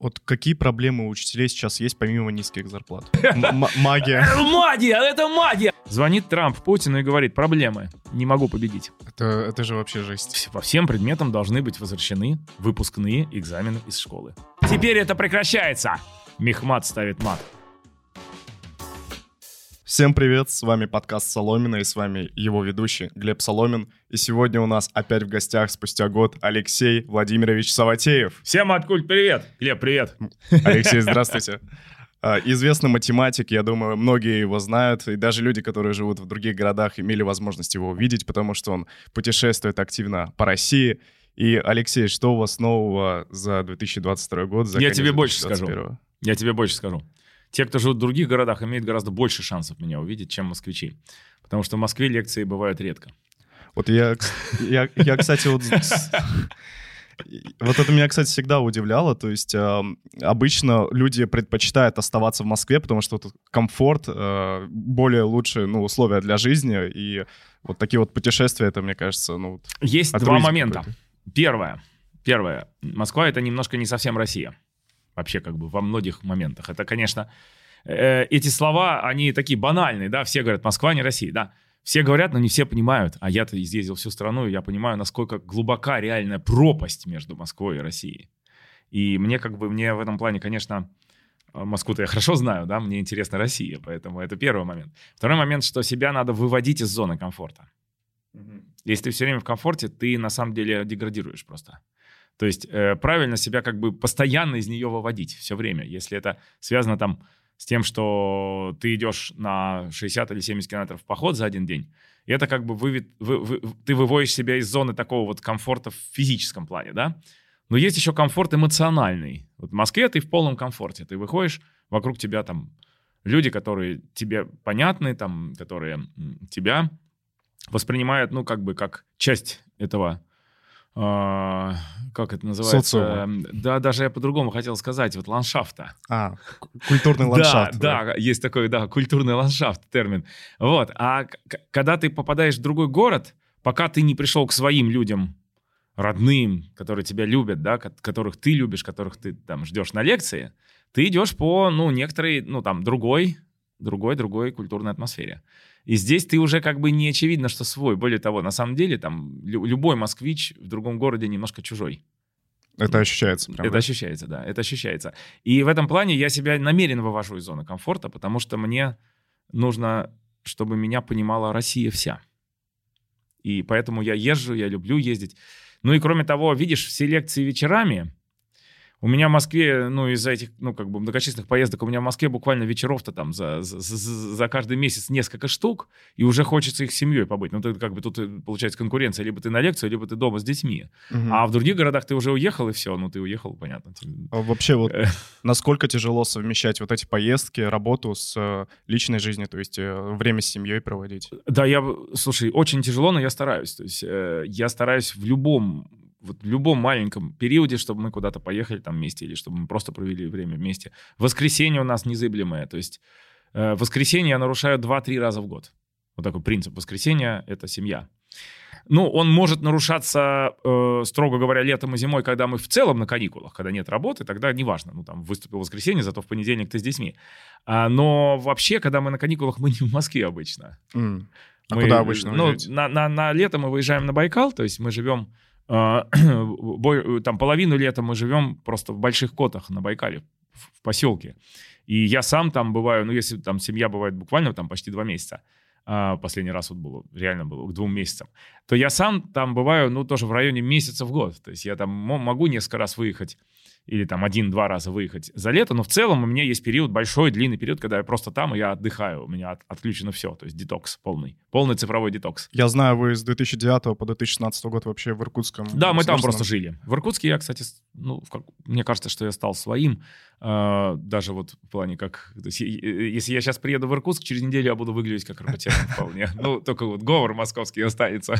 Вот какие проблемы у учителей сейчас есть, помимо низких зарплат? М- магия. Магия! Это магия! Звонит Трамп Путину и говорит, проблемы, не могу победить. Это, это же вообще жесть. По всем предметам должны быть возвращены выпускные экзамены из школы. Теперь это прекращается! Мехмат ставит мат. Всем привет, с вами подкаст Соломина и с вами его ведущий Глеб Соломин. И сегодня у нас опять в гостях спустя год Алексей Владимирович Саватеев. Всем откуль привет! Глеб, привет! Алексей, здравствуйте. А, Известный математик, я думаю, многие его знают, и даже люди, которые живут в других городах, имели возможность его увидеть, потому что он путешествует активно по России. И, Алексей, что у вас нового за 2022 год? За Я тебе больше скажу. 2021? Я тебе больше скажу. Те, кто живут в других городах, имеют гораздо больше шансов меня увидеть, чем москвичи. Потому что в Москве лекции бывают редко. Вот я, я, я, кстати, вот... Вот это меня, кстати, всегда удивляло. То есть эм, обычно люди предпочитают оставаться в Москве, потому что тут комфорт, э, более лучшие ну, условия для жизни. И вот такие вот путешествия, это, мне кажется, ну... вот Есть два момента. Первое. Первое. Москва — это немножко не совсем Россия. Вообще как бы во многих моментах. Это, конечно, э, эти слова, они такие банальные, да, все говорят, Москва не Россия, да. Все говорят, но не все понимают. А я-то изъездил всю страну, и я понимаю, насколько глубока реальная пропасть между Москвой и Россией. И мне как бы, мне в этом плане, конечно, э, Москву-то я хорошо знаю, да, мне интересна Россия, поэтому это первый момент. Второй момент, что себя надо выводить из зоны комфорта. Если ты все время в комфорте, ты на самом деле деградируешь просто. То есть э, правильно себя как бы постоянно из нее выводить все время. Если это связано там с тем, что ты идешь на 60 или 70 километров в поход за один день, и это как бы вывед- вы- вы- ты выводишь себя из зоны такого вот комфорта в физическом плане, да? Но есть еще комфорт эмоциональный. Вот в Москве ты в полном комфорте. Ты выходишь, вокруг тебя там люди, которые тебе понятны, там, которые тебя воспринимают, ну, как бы, как часть этого, а, как это называется? Социума. Да, даже я по-другому хотел сказать, вот ландшафта. А, культурный ландшафт. Да, да, есть такой, да, культурный ландшафт термин. Вот, а когда ты попадаешь в другой город, пока ты не пришел к своим людям, родным, которые тебя любят, да, ко- которых ты любишь, которых ты там ждешь на лекции, ты идешь по, ну, некоторой, ну, там, другой, другой, другой культурной атмосфере. И здесь ты уже как бы не очевидно, что свой. Более того, на самом деле, там, лю- любой москвич в другом городе немножко чужой. Это ощущается прям. Это да? ощущается, да, это ощущается. И в этом плане я себя намеренно вывожу из зоны комфорта, потому что мне нужно, чтобы меня понимала Россия вся. И поэтому я езжу, я люблю ездить. Ну и кроме того, видишь, все лекции вечерами. У меня в Москве, ну, из-за этих, ну, как бы многочисленных поездок, у меня в Москве буквально вечеров-то там за, за, за- каждый месяц несколько штук, и уже хочется их семьей побыть. Ну, ты как бы тут э, получается конкуренция. Либо ты на лекцию, либо ты дома с детьми. Мгм. А в других городах ты уже уехал, и все. Ну, ты уехал, понятно. А вообще вот Э. насколько тяжело совмещать вот эти поездки, работу с э, личной жизнью, то есть время с семьей проводить? Да, я, слушай, очень тяжело, но я стараюсь. То есть я стараюсь в любом, вот в любом маленьком периоде, чтобы мы куда-то поехали там вместе, или чтобы мы просто провели время вместе. Воскресенье у нас незыблемое. То есть э, воскресенье я нарушаю 2-3 раза в год. Вот такой принцип. Воскресенье — это семья. Ну, он может нарушаться, э, строго говоря, летом и зимой, когда мы в целом на каникулах, когда нет работы, тогда неважно. Ну, там, выступил в воскресенье, зато в понедельник ты с детьми. А, но вообще, когда мы на каникулах, мы не в Москве обычно. М. А Мы, куда обычно ну, на, на, на лето мы выезжаем на Байкал, то есть мы живем, там половину лета мы живем просто в Больших Котах на Байкале, в, поселке. И я сам там бываю, ну если там семья бывает буквально там почти два месяца, а, последний раз вот было, реально было к двум месяцам, то я сам там бываю, ну тоже в районе месяца в год. То есть я там мо- могу несколько раз выехать или там один-два раза выехать за лето, но в целом у меня есть период, большой, длинный период, когда я просто там, и я отдыхаю, у меня от- отключено все, то есть детокс полный, полный цифровой детокс. Я знаю, вы с 2009 по 2016 год вообще в Иркутском. Да, мы там просто жили. В Иркутске я, кстати, ну, как- мне кажется, что я стал своим, э, даже вот в плане как... то есть, если я сейчас приеду в Иркутск, через неделю я буду выглядеть как иркутянин вполне. Ну, только вот говор московский останется.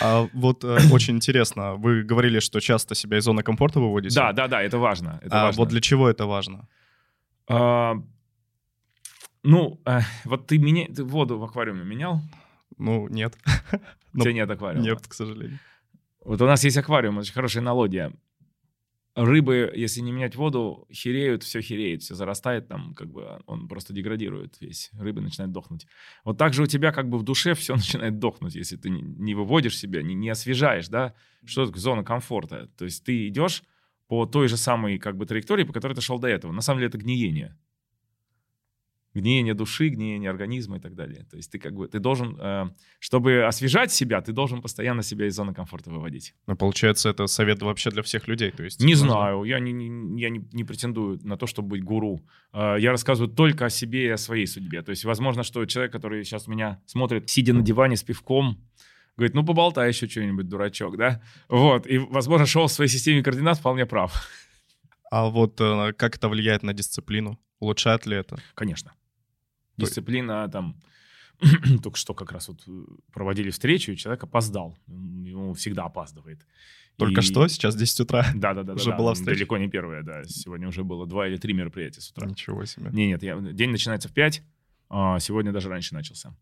А вот э, очень интересно, вы говорили, что часто себя из зоны комфорта выводите. Да, да, да, это важно. Это А важно. вот для чего это важно? А, Ну, э, вот ты, меня, ты воду в аквариуме менял? Ну, нет. У Ну, тебя нет аквариума. Нет, к сожалению. Вот у нас есть аквариум, очень хорошая аналогия. рыбы, если не менять воду, хереют, все хереет, все зарастает там, как бы он просто деградирует весь, рыбы начинают дохнуть. Вот так же у тебя как бы в душе все начинает дохнуть, если ты не выводишь себя, не, не освежаешь, да, что такое зона комфорта. То есть ты идешь по той же самой как бы траектории, по которой ты шел до этого. На самом деле это гниение гниение души, гниение организма и так далее. То есть ты как бы, ты должен, э, чтобы освежать себя, ты должен постоянно себя из зоны комфорта выводить. Ну, получается, это совет вообще для всех людей, то есть... Не знаю, я не, не, я не, не претендую на то, чтобы быть гуру. Э, я рассказываю только о себе и о своей судьбе. То есть, возможно, что человек, который сейчас меня смотрит, сидя на диване с пивком, говорит, ну, поболтай еще что-нибудь, дурачок, да? Вот, и, возможно, шел в своей системе координат вполне прав. А вот э, как это влияет на дисциплину? Улучшает ли это? Конечно. Дисциплина там... Только что как раз вот э, проводили встречу, и человек опоздал. Ему всегда опаздывает. Только и... что? Сейчас 10 утра? Да-да-да. Уже да, была встреча? Далеко не первая, да. Сегодня уже было два или три мероприятия с утра. Ничего себе. Не, нет, я... день начинается в 5, а сегодня даже раньше начался.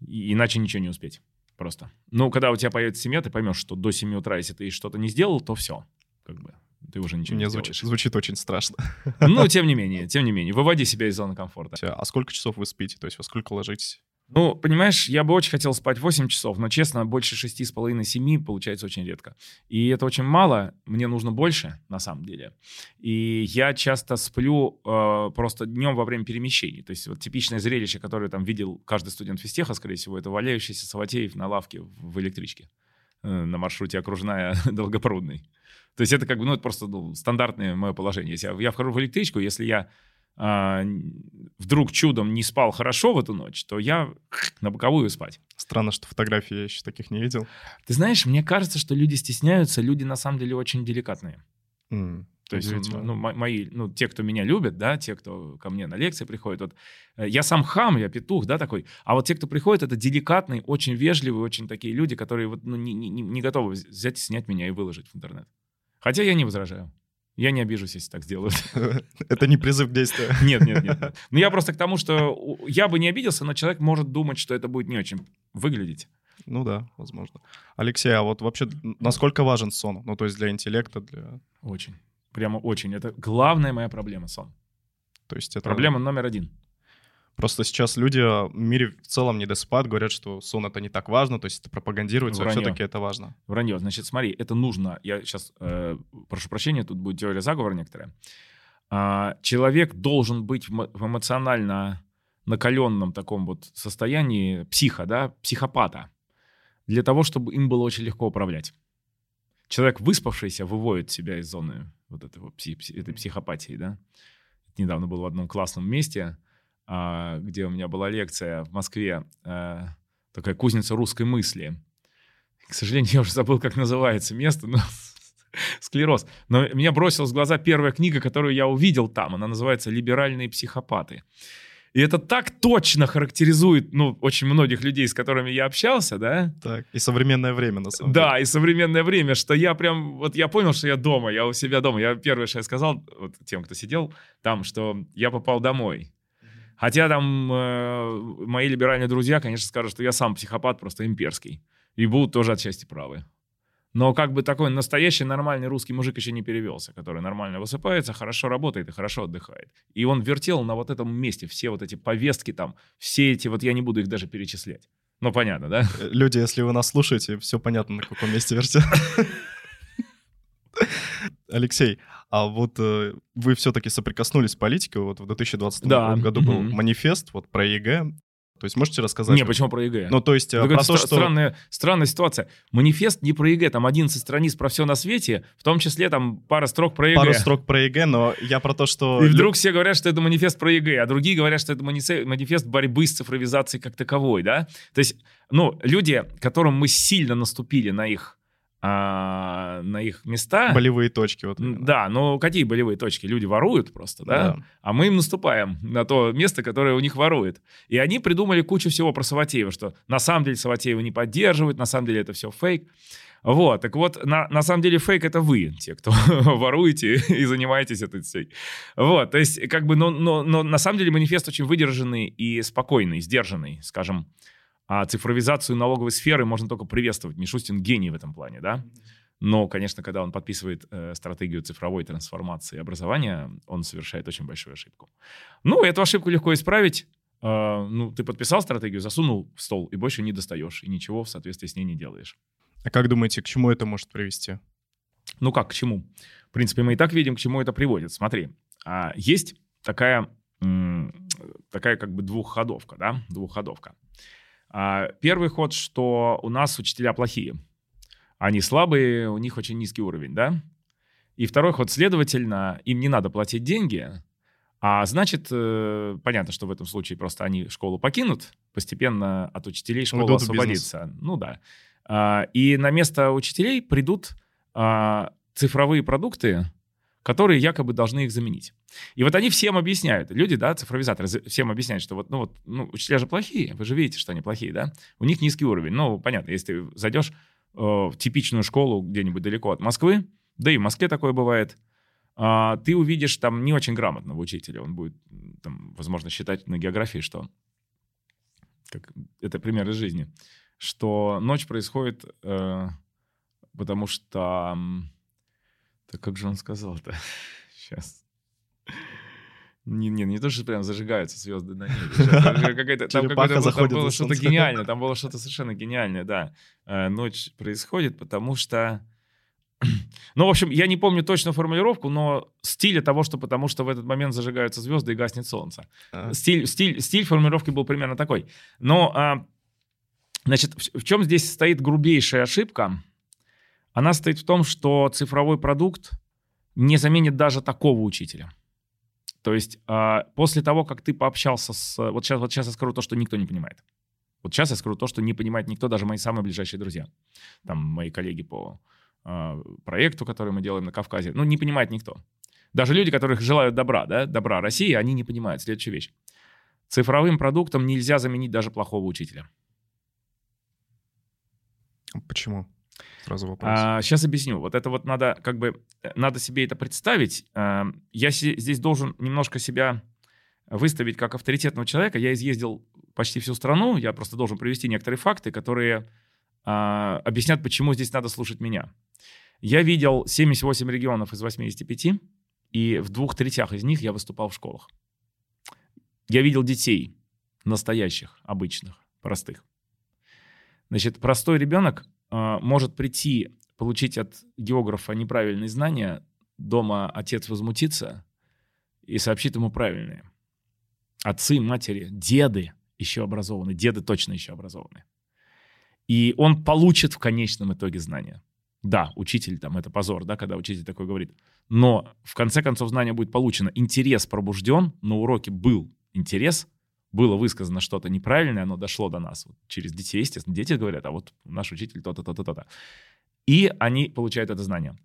И, иначе ничего не успеть. Просто. Ну, когда у тебя появится семья, ты поймешь, что до 7 утра, если ты что-то не сделал, то все. Как бы ты уже ничего Мне не звучит, звучит очень страшно. Ну, тем не менее, тем не менее, выводи себя из зоны комфорта. А сколько часов вы спите? То есть во сколько ложитесь? Ну, понимаешь, я бы очень хотел спать 8 часов, но, честно, больше 6,5-7 получается очень редко. И это очень мало, мне нужно больше, на самом деле. И я часто сплю э, просто днем во время перемещений. То есть вот типичное зрелище, которое там видел каждый студент физтеха, скорее всего, это валяющийся Саватеев на лавке в электричке э, на маршруте окружная Долгопрудный. То есть это как бы, ну, это просто ну, стандартное мое положение. Если я, я вхожу в электричку, если я а, вдруг чудом не спал хорошо в эту ночь, то я на боковую спать. Странно, что фотографии я еще таких не видел. Ты знаешь, мне кажется, что люди стесняются, люди на самом деле очень деликатные. Mm. То есть, ну, мои, ну, те, кто меня любят, да, те, кто ко мне на лекции приходят, вот, э, я сам хам, я петух, да, такой, а вот те, кто приходит, это деликатные, очень вежливые, очень такие люди, которые вот, ну, не, не, не готовы взять, снять меня и выложить в интернет. Хотя я не возражаю. Я не обижусь, если так сделают. Это не призыв к действию. Нет, нет, нет. Ну, я просто к тому, что я бы не обиделся, но человек может думать, что это будет не очень выглядеть. Ну да, возможно. Алексей, а вот вообще насколько важен сон? Ну, то есть для интеллекта, для... Очень. Прямо очень. Это главная моя проблема — сон. То есть это... Проблема номер один. Просто сейчас люди в мире в целом не доспят, говорят, что сон это не так важно, то есть это пропагандируется, Вранье. а все-таки это важно. Вранье. Значит, смотри, это нужно. Я сейчас э, прошу прощения, тут будет теория заговора некоторая. А, человек должен быть в эмоционально накаленном таком вот состоянии психа, да, психопата, для того, чтобы им было очень легко управлять. Человек, выспавшийся, выводит себя из зоны вот этого, этой психопатии, да. Недавно был в одном классном месте, где у меня была лекция в Москве, а, такая кузница русской мысли. К сожалению, я уже забыл, как называется место, но склероз. Но меня бросилась в глаза первая книга, которую я увидел там. Она называется «Либеральные психопаты». И это так точно характеризует, ну, очень многих людей, с которыми я общался, да? Так, и современное время, на самом да, деле. Да, и современное время, что я прям, вот я понял, что я дома, я у себя дома. Я первое, что я сказал вот тем, кто сидел там, что я попал домой. Хотя там э, мои либеральные друзья, конечно, скажут, что я сам психопат, просто имперский. И будут тоже отчасти правы. Но как бы такой настоящий нормальный русский мужик еще не перевелся, который нормально высыпается, хорошо работает и хорошо отдыхает. И он вертел на вот этом месте все вот эти повестки там, все эти, вот я не буду их даже перечислять. Ну, понятно, да? Э, люди, если вы нас слушаете, все понятно, на каком месте вертел. Алексей, а вот э, вы все-таки соприкоснулись с политикой. Вот в 2020 да. году был mm-hmm. манифест вот про ЕГЭ. То есть можете рассказать? Не, почему про ЕГЭ? Ну, то есть э, про то, что... Странная, странная ситуация. Манифест не про ЕГЭ, там 11 страниц про все на свете, в том числе там пара строк про ЕГЭ. Пару строк про ЕГЭ, но я про то, что... И вдруг все говорят, что это манифест про ЕГЭ, а другие говорят, что это манифест борьбы с цифровизацией как таковой, да? То есть, ну, люди, которым мы сильно наступили на их а, на их места. Болевые точки. Вот. Да, но какие болевые точки? Люди воруют просто, да? да? А мы им наступаем на то место, которое у них ворует. И они придумали кучу всего про Саватеева, что на самом деле Саватеева не поддерживают, на самом деле это все фейк. Вот, так вот, на, на самом деле фейк это вы, те, кто воруете и занимаетесь этой всей. Вот, то есть, как бы, но, но, но на самом деле манифест очень выдержанный и спокойный, сдержанный, скажем, а цифровизацию налоговой сферы можно только приветствовать. Мишустин гений в этом плане, да? Но, конечно, когда он подписывает э, стратегию цифровой трансформации образования, он совершает очень большую ошибку. Ну, эту ошибку легко исправить. Э, ну, ты подписал стратегию, засунул в стол и больше не достаешь, и ничего в соответствии с ней не делаешь. А как думаете, к чему это может привести? Ну как, к чему? В принципе, мы и так видим, к чему это приводит. Смотри, а, есть такая, такая как бы двухходовка, да, двухходовка. А, первый ход, что у нас учителя плохие. Они слабые, у них очень низкий уровень, да? И второй ход, следовательно, им не надо платить деньги, а значит, э, понятно, что в этом случае просто они школу покинут, постепенно от учителей школа Уйдут освободится. Ну да. А, и на место учителей придут а, цифровые продукты, которые якобы должны их заменить. И вот они всем объясняют, люди, да, цифровизаторы, всем объясняют, что вот, ну вот, ну, учителя же плохие, вы же видите, что они плохие, да, у них низкий уровень. Ну, понятно, если ты зайдешь э, в типичную школу где-нибудь далеко от Москвы, да и в Москве такое бывает, э, ты увидишь там не очень грамотного учителя, он будет, там, возможно, считать на географии, что как, это пример из жизни, что ночь происходит, э, потому что так как же он сказал-то? Сейчас. Не, не, не то, что прям зажигаются звезды на небе. Там, какое-то, было что-то гениальное, там было что-то совершенно гениальное, да. Э, ночь происходит, потому что... Ну, в общем, я не помню точно формулировку, но стиль того, что потому что в этот момент зажигаются звезды и гаснет солнце. А. Стиль, стиль, стиль формулировки был примерно такой. Но, а, значит, в, в чем здесь стоит грубейшая ошибка? Она стоит в том, что цифровой продукт не заменит даже такого учителя. То есть э, после того, как ты пообщался с... Вот сейчас, вот сейчас я скажу то, что никто не понимает. Вот сейчас я скажу то, что не понимает никто, даже мои самые ближайшие друзья. Там мои коллеги по э, проекту, который мы делаем на Кавказе. Ну, не понимает никто. Даже люди, которых желают добра, да, добра России, они не понимают следующую вещь. Цифровым продуктом нельзя заменить даже плохого учителя. Почему? Сразу вопрос. А, сейчас объясню. Вот это вот надо как бы, э, надо себе это представить. А, я здесь должен немножко себя выставить как авторитетного человека. Я изъездил почти всю страну, я просто должен привести некоторые факты, которые а, объяснят, почему здесь надо слушать меня. Я видел 78 регионов из 85, и в двух третях из них я выступал в школах. Я видел детей, настоящих, обычных, простых. Значит, простой ребенок может прийти, получить от географа неправильные знания, дома отец возмутится и сообщит ему правильные. Отцы, матери, деды еще образованы, деды точно еще образованы. И он получит в конечном итоге знания. Да, учитель там, это позор, да, когда учитель такой говорит. Но в конце концов знание будет получено. Интерес пробужден, на уроке был интерес, было высказано что-то неправильное, оно дошло до нас вот, через детей, естественно. Дети говорят, а вот наш учитель то-то, то-то, то-то. И они получают это знание.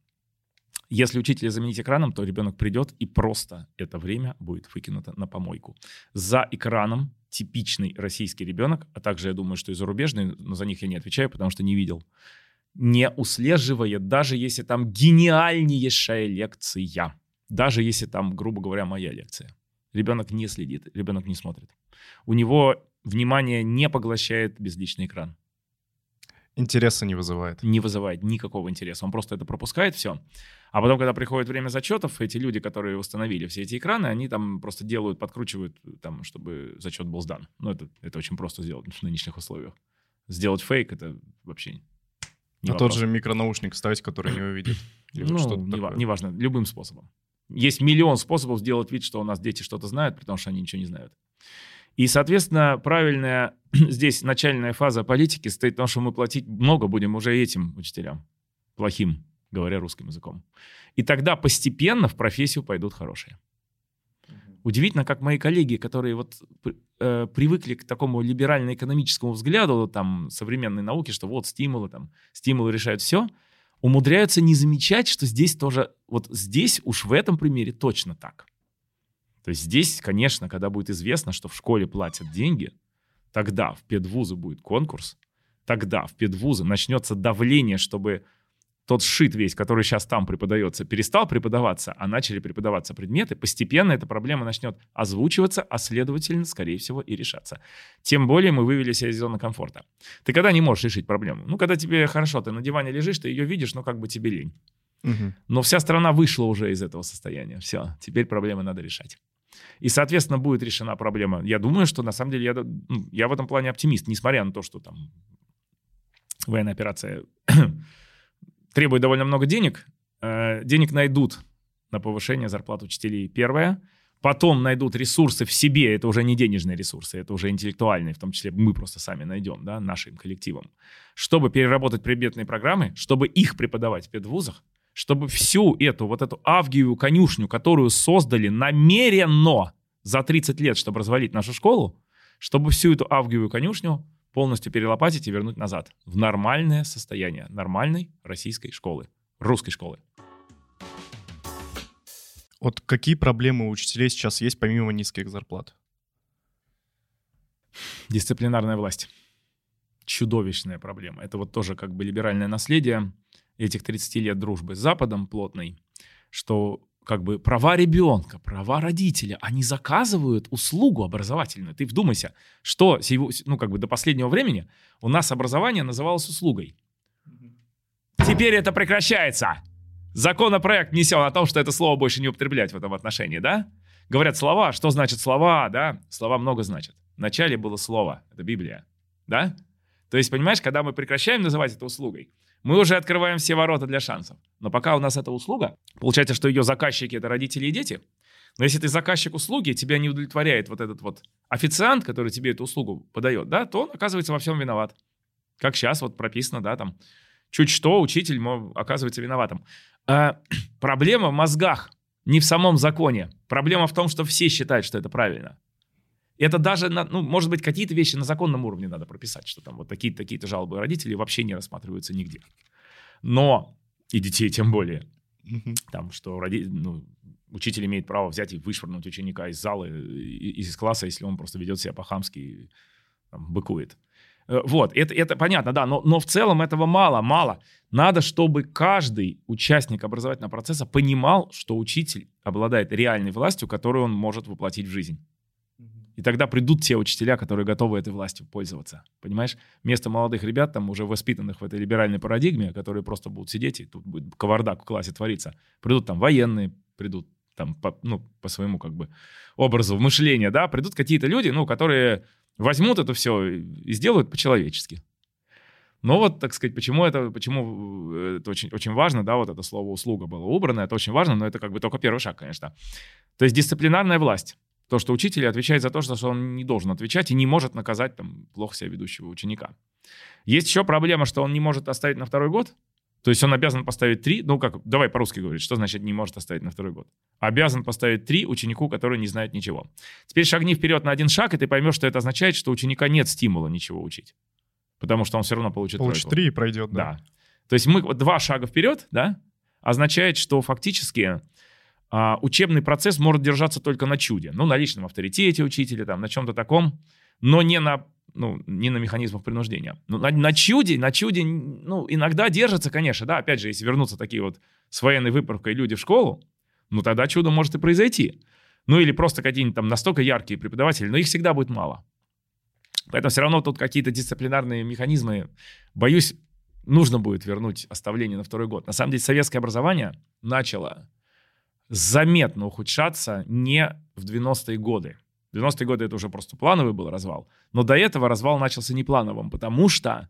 Если учителя заменить экраном, то ребенок придет и просто это время будет выкинуто на помойку. За экраном типичный российский ребенок, а также я думаю, что и зарубежный, но за них я не отвечаю, потому что не видел, не услеживает, даже если там гениальнейшая лекция, даже если там, грубо говоря, моя лекция. Ребенок не следит, ребенок не смотрит. У него внимание не поглощает безличный экран. Интереса не вызывает. Не вызывает никакого интереса. Он просто это пропускает все. А потом, когда приходит время зачетов, эти люди, которые установили все эти экраны, они там просто делают, подкручивают, там, чтобы зачет был сдан. Ну, это, это очень просто сделать в нынешних условиях. Сделать фейк — это вообще не А тот же микронаушник ставить, который не увидит? ну, не, неважно, любым способом. Есть миллион способов сделать вид, что у нас дети что-то знают, потому что они ничего не знают. И, соответственно, правильная здесь начальная фаза политики стоит в том, что мы платить много будем уже этим учителям, плохим, говоря русским языком. И тогда постепенно в профессию пойдут хорошие. Удивительно, как мои коллеги, которые вот э, привыкли к такому либерально-экономическому взгляду там современной науки, что вот стимулы, там стимулы решают все, умудряются не замечать, что здесь тоже, вот здесь уж в этом примере точно так. То есть здесь, конечно, когда будет известно, что в школе платят деньги, тогда в педвузы будет конкурс, тогда в педвузы начнется давление, чтобы тот шит весь, который сейчас там преподается, перестал преподаваться, а начали преподаваться предметы, постепенно эта проблема начнет озвучиваться, а следовательно, скорее всего, и решаться. Тем более мы вывели себя из зоны комфорта. Ты когда не можешь решить проблему? Ну, когда тебе хорошо, ты на диване лежишь, ты ее видишь, но как бы тебе лень. Угу. Но вся страна вышла уже из этого состояния. Все, теперь проблемы надо решать. И, соответственно, будет решена проблема. Я думаю, что на самом деле я, ну, я в этом плане оптимист, несмотря на то, что там военная операция требует довольно много денег. Э, денег найдут на повышение зарплат учителей. Первое. Потом найдут ресурсы в себе, это уже не денежные ресурсы, это уже интеллектуальные, в том числе мы просто сами найдем, да, нашим коллективом, чтобы переработать предметные программы, чтобы их преподавать в педвузах, чтобы всю эту, вот эту авгиевую конюшню, которую создали намеренно за 30 лет, чтобы развалить нашу школу, чтобы всю эту авгиевую конюшню полностью перелопатить и вернуть назад в нормальное состояние нормальной российской школы, русской школы. Вот какие проблемы у учителей сейчас есть помимо низких зарплат? Дисциплинарная власть. Чудовищная проблема. Это вот тоже как бы либеральное наследие этих 30 лет дружбы с Западом плотной, что как бы права ребенка, права родителя, они заказывают услугу образовательную. Ты вдумайся, что ну, как бы до последнего времени у нас образование называлось услугой. Теперь это прекращается. Законопроект внесен о том, что это слово больше не употреблять в этом отношении, да? Говорят слова, что значит слова, да? Слова много значат. Вначале было слово, это Библия, да? То есть, понимаешь, когда мы прекращаем называть это услугой, мы уже открываем все ворота для шансов. Но пока у нас эта услуга, получается, что ее заказчики — это родители и дети. Но если ты заказчик услуги, тебя не удовлетворяет вот этот вот официант, который тебе эту услугу подает, да, то он оказывается во всем виноват. Как сейчас вот прописано, да, там, чуть что учитель оказывается виноватым. А, проблема в мозгах, не в самом законе. Проблема в том, что все считают, что это правильно. Это даже, на, ну, может быть, какие-то вещи на законном уровне надо прописать, что там вот такие-то такие жалобы родителей вообще не рассматриваются нигде. Но, и детей тем более, там, что роди, ну, учитель имеет право взять и вышвырнуть ученика из зала, из класса, если он просто ведет себя по-хамски и там, быкует. Э, вот, это, это понятно, да, но, но в целом этого мало, мало. Надо, чтобы каждый участник образовательного процесса понимал, что учитель обладает реальной властью, которую он может воплотить в жизнь. И тогда придут те учителя, которые готовы этой властью пользоваться. Понимаешь? Вместо молодых ребят, там уже воспитанных в этой либеральной парадигме, которые просто будут сидеть, и тут будет кавардак в классе твориться. Придут там военные, придут там по, ну, по своему как бы образу мышления, да, придут какие-то люди, ну, которые возьмут это все и сделают по-человечески. Но вот, так сказать, почему это, почему э, это очень, очень важно, да, вот это слово «услуга» было убрано, это очень важно, но это как бы только первый шаг, конечно. То есть дисциплинарная власть. То, что учитель отвечает за то, что он не должен отвечать и не может наказать там, плохо себя ведущего ученика. Есть еще проблема, что он не может оставить на второй год. То есть он обязан поставить три, ну как, давай по-русски говорить, что значит не может оставить на второй год? Обязан поставить три ученику, который не знает ничего. Теперь шагни вперед на один шаг, и ты поймешь, что это означает, что у ученика нет стимула ничего учить. Потому что он все равно получит Получит три и пройдет, да. да. То есть мы два шага вперед, да, означает, что фактически а, учебный процесс может держаться только на чуде. Ну, на личном авторитете учителя, там, на чем-то таком, но не на, ну, не на механизмах принуждения. Ну, на, на чуде, на чуде, ну, иногда держится, конечно, да, опять же, если вернутся такие вот с военной выправкой люди в школу, ну, тогда чудо может и произойти. Ну, или просто какие-нибудь там настолько яркие преподаватели, но их всегда будет мало. Поэтому все равно тут какие-то дисциплинарные механизмы, боюсь, нужно будет вернуть оставление на второй год. На самом деле советское образование начало заметно ухудшаться не в 90-е годы. В 90-е годы это уже просто плановый был развал. Но до этого развал начался не плановым, потому что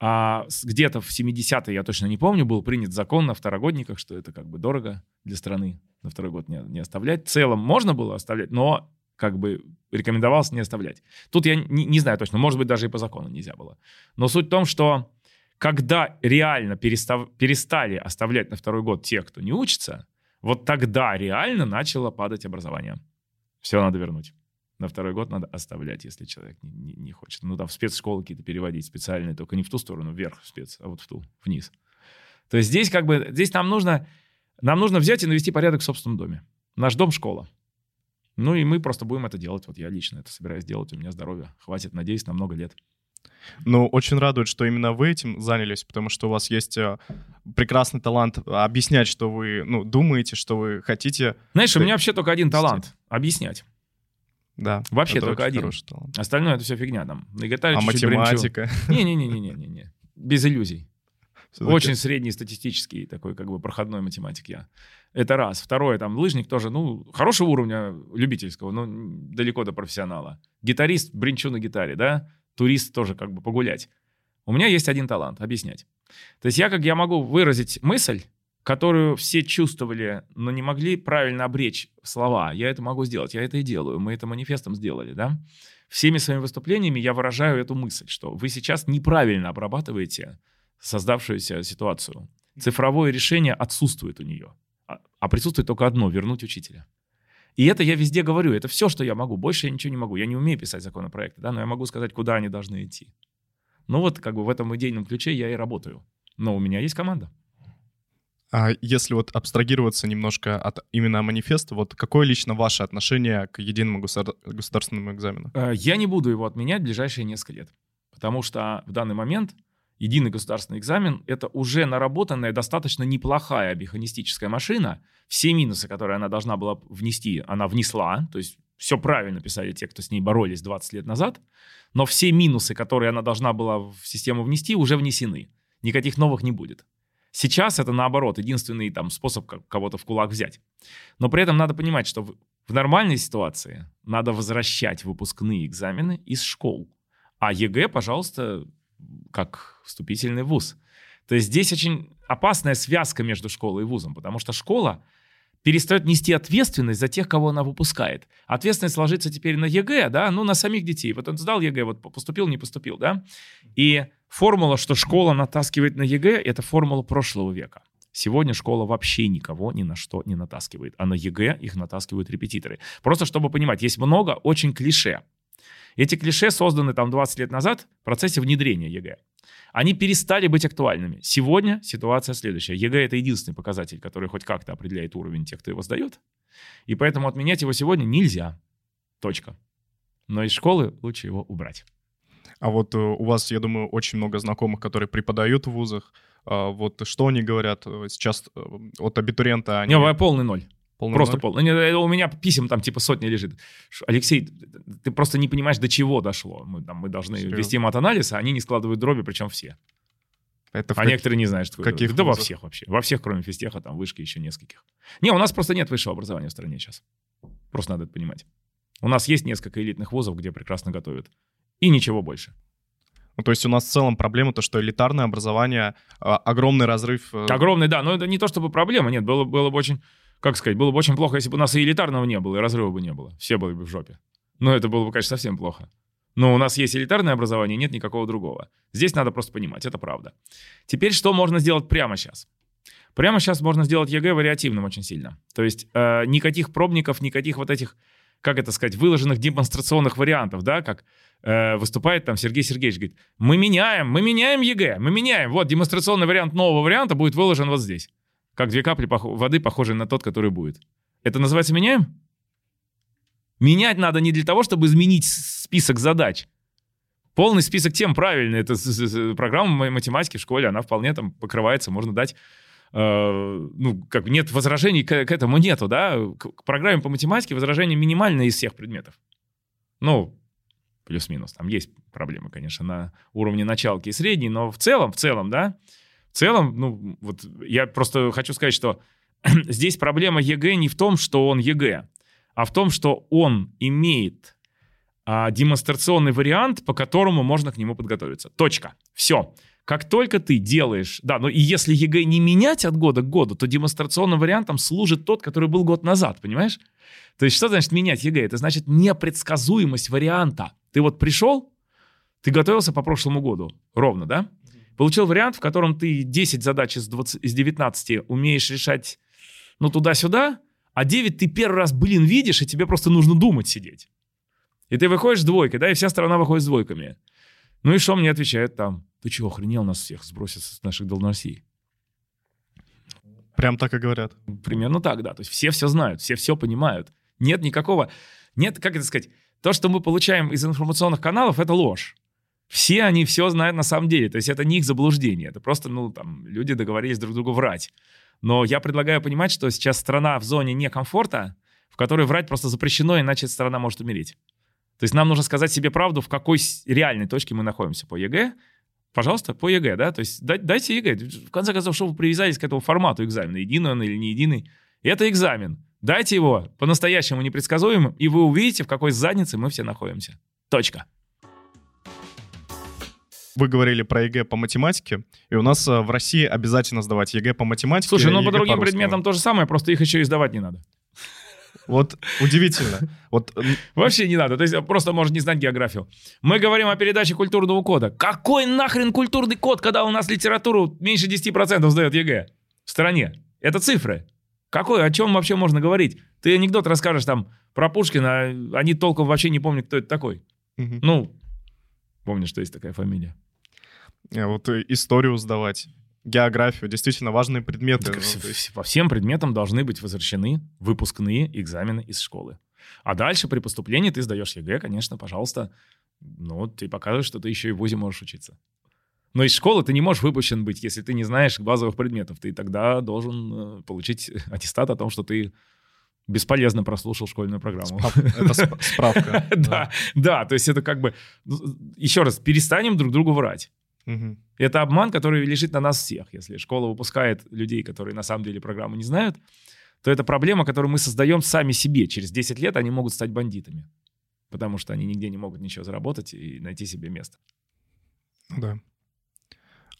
а, где-то в 70-е, я точно не помню, был принят закон на второгодниках, что это как бы дорого для страны на второй год не, не оставлять. В целом можно было оставлять, но как бы рекомендовалось не оставлять. Тут я не, не знаю точно, может быть, даже и по закону нельзя было. Но суть в том, что когда реально перестав, перестали оставлять на второй год тех, кто не учится, вот тогда реально начало падать образование. Все надо вернуть. На второй год надо оставлять, если человек не, не, не хочет. Ну, там в спецшколы какие-то переводить специальные, только не в ту сторону, вверх спец, а вот в ту, вниз. То есть здесь как бы, здесь нам нужно, нам нужно взять и навести порядок в собственном доме. Наш дом — школа. Ну и мы просто будем это делать. Вот я лично это собираюсь делать, у меня здоровье хватит, надеюсь, на много лет. Ну, очень радует, что именно вы этим занялись, потому что у вас есть э, прекрасный талант объяснять, что вы ну, думаете, что вы хотите. Знаешь, у меня вообще только один талант — объяснять. Да. Вообще только один. Остальное это все фигня там. На гитаре а математика? Не-не-не-не-не. Без иллюзий. Очень средний статистический такой как бы проходной математик я. Это раз. Второе, там, лыжник тоже, ну, хорошего уровня любительского, но далеко до профессионала. Гитарист, бренчу на гитаре, да? Турист тоже как бы погулять. У меня есть один талант — объяснять. То есть я как я могу выразить мысль, которую все чувствовали, но не могли правильно обречь слова. Я это могу сделать, я это и делаю. Мы это манифестом сделали, да? Всеми своими выступлениями я выражаю эту мысль, что вы сейчас неправильно обрабатываете создавшуюся ситуацию. Цифровое решение отсутствует у нее. А, а присутствует только одно — вернуть учителя. И это я везде говорю, это все, что я могу. Больше я ничего не могу. Я не умею писать законопроекты, да, но я могу сказать, куда они должны идти. Ну вот как бы в этом идейном ключе я и работаю. Но у меня есть команда. А если вот абстрагироваться немножко от именно манифеста, вот какое лично ваше отношение к единому государственному экзамену? Э, я не буду его отменять в ближайшие несколько лет, потому что в данный момент единый государственный экзамен — это уже наработанная достаточно неплохая механистическая машина. Все минусы, которые она должна была внести, она внесла, то есть все правильно писали те, кто с ней боролись 20 лет назад, но все минусы, которые она должна была в систему внести, уже внесены. Никаких новых не будет. Сейчас это наоборот, единственный там способ кого-то в кулак взять. Но при этом надо понимать, что в, нормальной ситуации надо возвращать выпускные экзамены из школ. А ЕГЭ, пожалуйста, как вступительный вуз. То есть здесь очень опасная связка между школой и вузом, потому что школа перестает нести ответственность за тех, кого она выпускает. Ответственность ложится теперь на ЕГЭ, да, ну, на самих детей. Вот он сдал ЕГЭ, вот поступил, не поступил, да. И формула, что школа натаскивает на ЕГЭ, это формула прошлого века. Сегодня школа вообще никого ни на что не натаскивает, а на ЕГЭ их натаскивают репетиторы. Просто чтобы понимать, есть много очень клише. Эти клише созданы там 20 лет назад в процессе внедрения ЕГЭ. Они перестали быть актуальными. Сегодня ситуация следующая. ЕГЭ — это единственный показатель, который хоть как-то определяет уровень тех, кто его сдает. И поэтому отменять его сегодня нельзя. Точка. Но из школы лучше его убрать. А вот э, у вас, я думаю, очень много знакомых, которые преподают в вузах. А вот что они говорят э, сейчас э, от абитуриента? Они... Не, полный ноль. Полный просто ноль? полный. У меня писем там типа сотни лежит. Алексей, ты просто не понимаешь, до чего дошло. Мы, там, мы должны Серьезно? вести мат-анализ, а они не складывают дроби, причем все. Это а как... некоторые не знают, что каких Да вузах? во всех вообще. Во всех, кроме физтеха, там вышки еще нескольких. Не, у нас просто нет высшего образования в стране сейчас. Просто надо это понимать. У нас есть несколько элитных вузов, где прекрасно готовят. И ничего больше. Ну, то есть у нас в целом проблема то, что элитарное образование, а, огромный разрыв. Э, огромный, да, но это не то чтобы проблема, нет, было, было бы очень, как сказать, было бы очень плохо, если бы у нас и элитарного не было, и разрыва бы не было. Все были бы в жопе. Но это было бы, конечно, совсем плохо. Но у нас есть элитарное образование, нет никакого другого. Здесь надо просто понимать, это правда. Теперь что можно сделать прямо сейчас? Прямо сейчас можно сделать ЕГЭ вариативным очень сильно. То есть э, никаких пробников, никаких вот этих, как это сказать, выложенных демонстрационных вариантов, да, как э, выступает там Сергей Сергеевич, говорит, мы меняем, мы меняем ЕГЭ, мы меняем. Вот демонстрационный вариант нового варианта будет выложен вот здесь. Как две капли пох- воды, похожие на тот, который будет. Это называется меняем? Менять надо не для того, чтобы изменить список задач. Полный список тем правильный. Это программа математики в школе, она вполне там покрывается, можно дать э, ну, как бы нет возражений к, к этому нету, да, к, к программе по математике возражения минимальные из всех предметов. Ну, плюс-минус. Там есть проблемы, конечно, на уровне началки и средней, но в целом, в целом, да, в целом, ну, вот я просто хочу сказать, что здесь проблема ЕГЭ не в том, что он ЕГЭ, а в том, что он имеет а, демонстрационный вариант, по которому можно к нему подготовиться. Точка. Все. Как только ты делаешь, да, но и если ЕГЭ не менять от года к году, то демонстрационным вариантом служит тот, который был год назад, понимаешь? То есть что значит менять ЕГЭ? Это значит непредсказуемость варианта. Ты вот пришел, ты готовился по прошлому году, ровно, да? Получил вариант, в котором ты 10 задач из, 20, из 19 умеешь решать, ну, туда-сюда, а 9 ты первый раз, блин, видишь, и тебе просто нужно думать сидеть. И ты выходишь с двойкой, да, и вся страна выходит с двойками. Ну и что мне отвечают там? Ты чего, охренел нас всех сбросить с наших должностей? Прям так и говорят. Примерно так, да. То есть все все знают, все все понимают. Нет никакого... Нет, как это сказать? То, что мы получаем из информационных каналов, это ложь. Все они все знают на самом деле. То есть это не их заблуждение. Это просто, ну, там, люди договорились друг другу врать. Но я предлагаю понимать, что сейчас страна в зоне некомфорта, в которой врать просто запрещено, иначе страна может умереть. То есть нам нужно сказать себе правду, в какой реальной точке мы находимся по ЕГЭ. Пожалуйста, по ЕГЭ, да, то есть дайте ЕГЭ. В конце концов, что вы привязались к этому формату экзамена, единый он или не единый. Это экзамен. Дайте его по-настоящему непредсказуемым, и вы увидите, в какой заднице мы все находимся. Точка. Вы говорили про ЕГЭ по математике, и у нас э, в России обязательно сдавать ЕГЭ по математике. Слушай, ну по другим по предметам то же самое, просто их еще и сдавать не надо. Вот удивительно. Вот... Вообще не надо. То есть просто может не знать географию. Мы говорим о передаче культурного кода. Какой нахрен культурный код, когда у нас литературу меньше 10% сдает ЕГЭ в стране? Это цифры. Какой, о чем вообще можно говорить? Ты анекдот расскажешь там про Пушкина, а они толком вообще не помнят, кто это такой. Угу. Ну, помнишь, что есть такая фамилия. А вот э, историю сдавать, географию, действительно важные предметы. Так, ну, есть... По всем предметам должны быть возвращены выпускные экзамены из школы. А дальше при поступлении ты сдаешь ЕГЭ, конечно, пожалуйста. Ну, ты показываешь, что ты еще и в ВУЗе можешь учиться. Но из школы ты не можешь выпущен быть, если ты не знаешь базовых предметов. Ты тогда должен э, получить аттестат о том, что ты бесполезно прослушал школьную программу. Это справка. Да, да, то есть это как бы... Ну, еще раз, перестанем друг другу врать. Это обман, который лежит на нас всех. Если школа выпускает людей, которые на самом деле программу не знают, то это проблема, которую мы создаем сами себе. Через 10 лет они могут стать бандитами, потому что они нигде не могут ничего заработать и найти себе место. Да.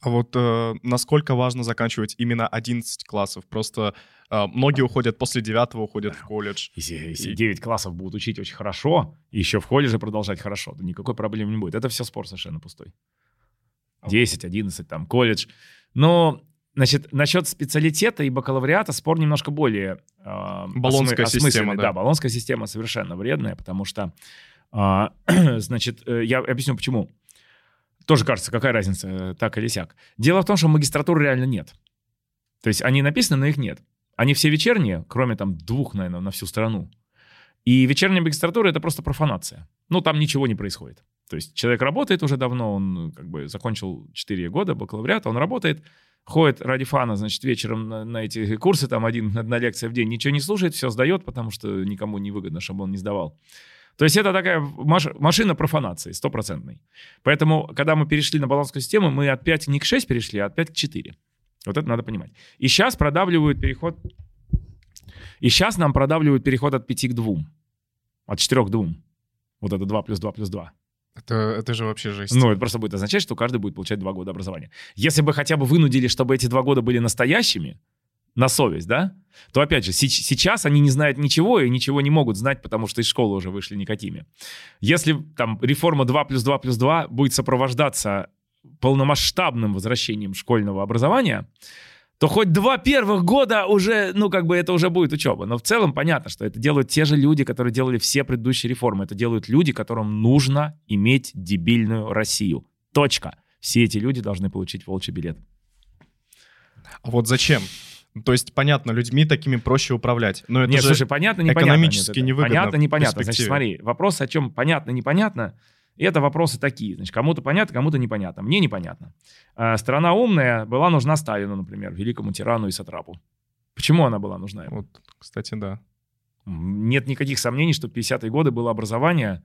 А вот э, насколько важно заканчивать именно 11 классов? Просто э, многие уходят после 9 уходят в колледж. Если, если и... 9 классов будут учить очень хорошо, и еще в колледже продолжать хорошо, то никакой проблемы не будет. Это все спор совершенно пустой. 10, 11, там, колледж. Но, значит, насчет специалитета и бакалавриата спор немножко более э, Болонская осмы- система, да. да. Болонская система совершенно вредная, потому что, э, значит, я объясню почему. Тоже кажется, какая разница, э, так или сяк. Дело в том, что магистратуры реально нет. То есть они написаны, но их нет. Они все вечерние, кроме там двух, наверное, на всю страну. И вечерняя магистратура — это просто профанация. Ну, там ничего не происходит. То есть человек работает уже давно, он как бы закончил 4 года бакалавриата, он работает, ходит ради фана, значит, вечером на, на эти курсы, там один, одна лекция в день, ничего не слушает, все сдает, потому что никому не выгодно, чтобы он не сдавал. То есть это такая маш- машина профанации, стопроцентной. Поэтому, когда мы перешли на балансскую систему, мы от 5 не к 6 перешли, а от 5 к 4. Вот это надо понимать. И сейчас продавливают переход... И сейчас нам продавливают переход от 5 к 2. От 4 к 2. Вот это 2 плюс 2 плюс 2. Это, это же вообще жесть. Ну, это просто будет означать, что каждый будет получать два года образования. Если бы хотя бы вынудили, чтобы эти два года были настоящими, на совесть, да, то, опять же, сейчас они не знают ничего и ничего не могут знать, потому что из школы уже вышли никакими. Если там реформа 2 плюс 2 плюс 2 будет сопровождаться полномасштабным возвращением школьного образования, то хоть два первых года уже, ну, как бы это уже будет учеба. Но в целом понятно, что это делают те же люди, которые делали все предыдущие реформы. Это делают люди, которым нужно иметь дебильную Россию. Точка. Все эти люди должны получить волчий билет. А вот зачем? То есть, понятно, людьми такими проще управлять. Но это Нет, же слушай, понятно, непонятно. Экономически невыгодно. Понятно, непонятно. Значит, смотри, вопрос о чем понятно, непонятно. И это вопросы такие. Значит, кому-то понятно, кому-то непонятно. Мне непонятно. А, страна умная была нужна Сталину, например, великому тирану и сатрапу. Почему она была нужна ему? Вот, кстати, да. Нет никаких сомнений, что в 50-е годы было образование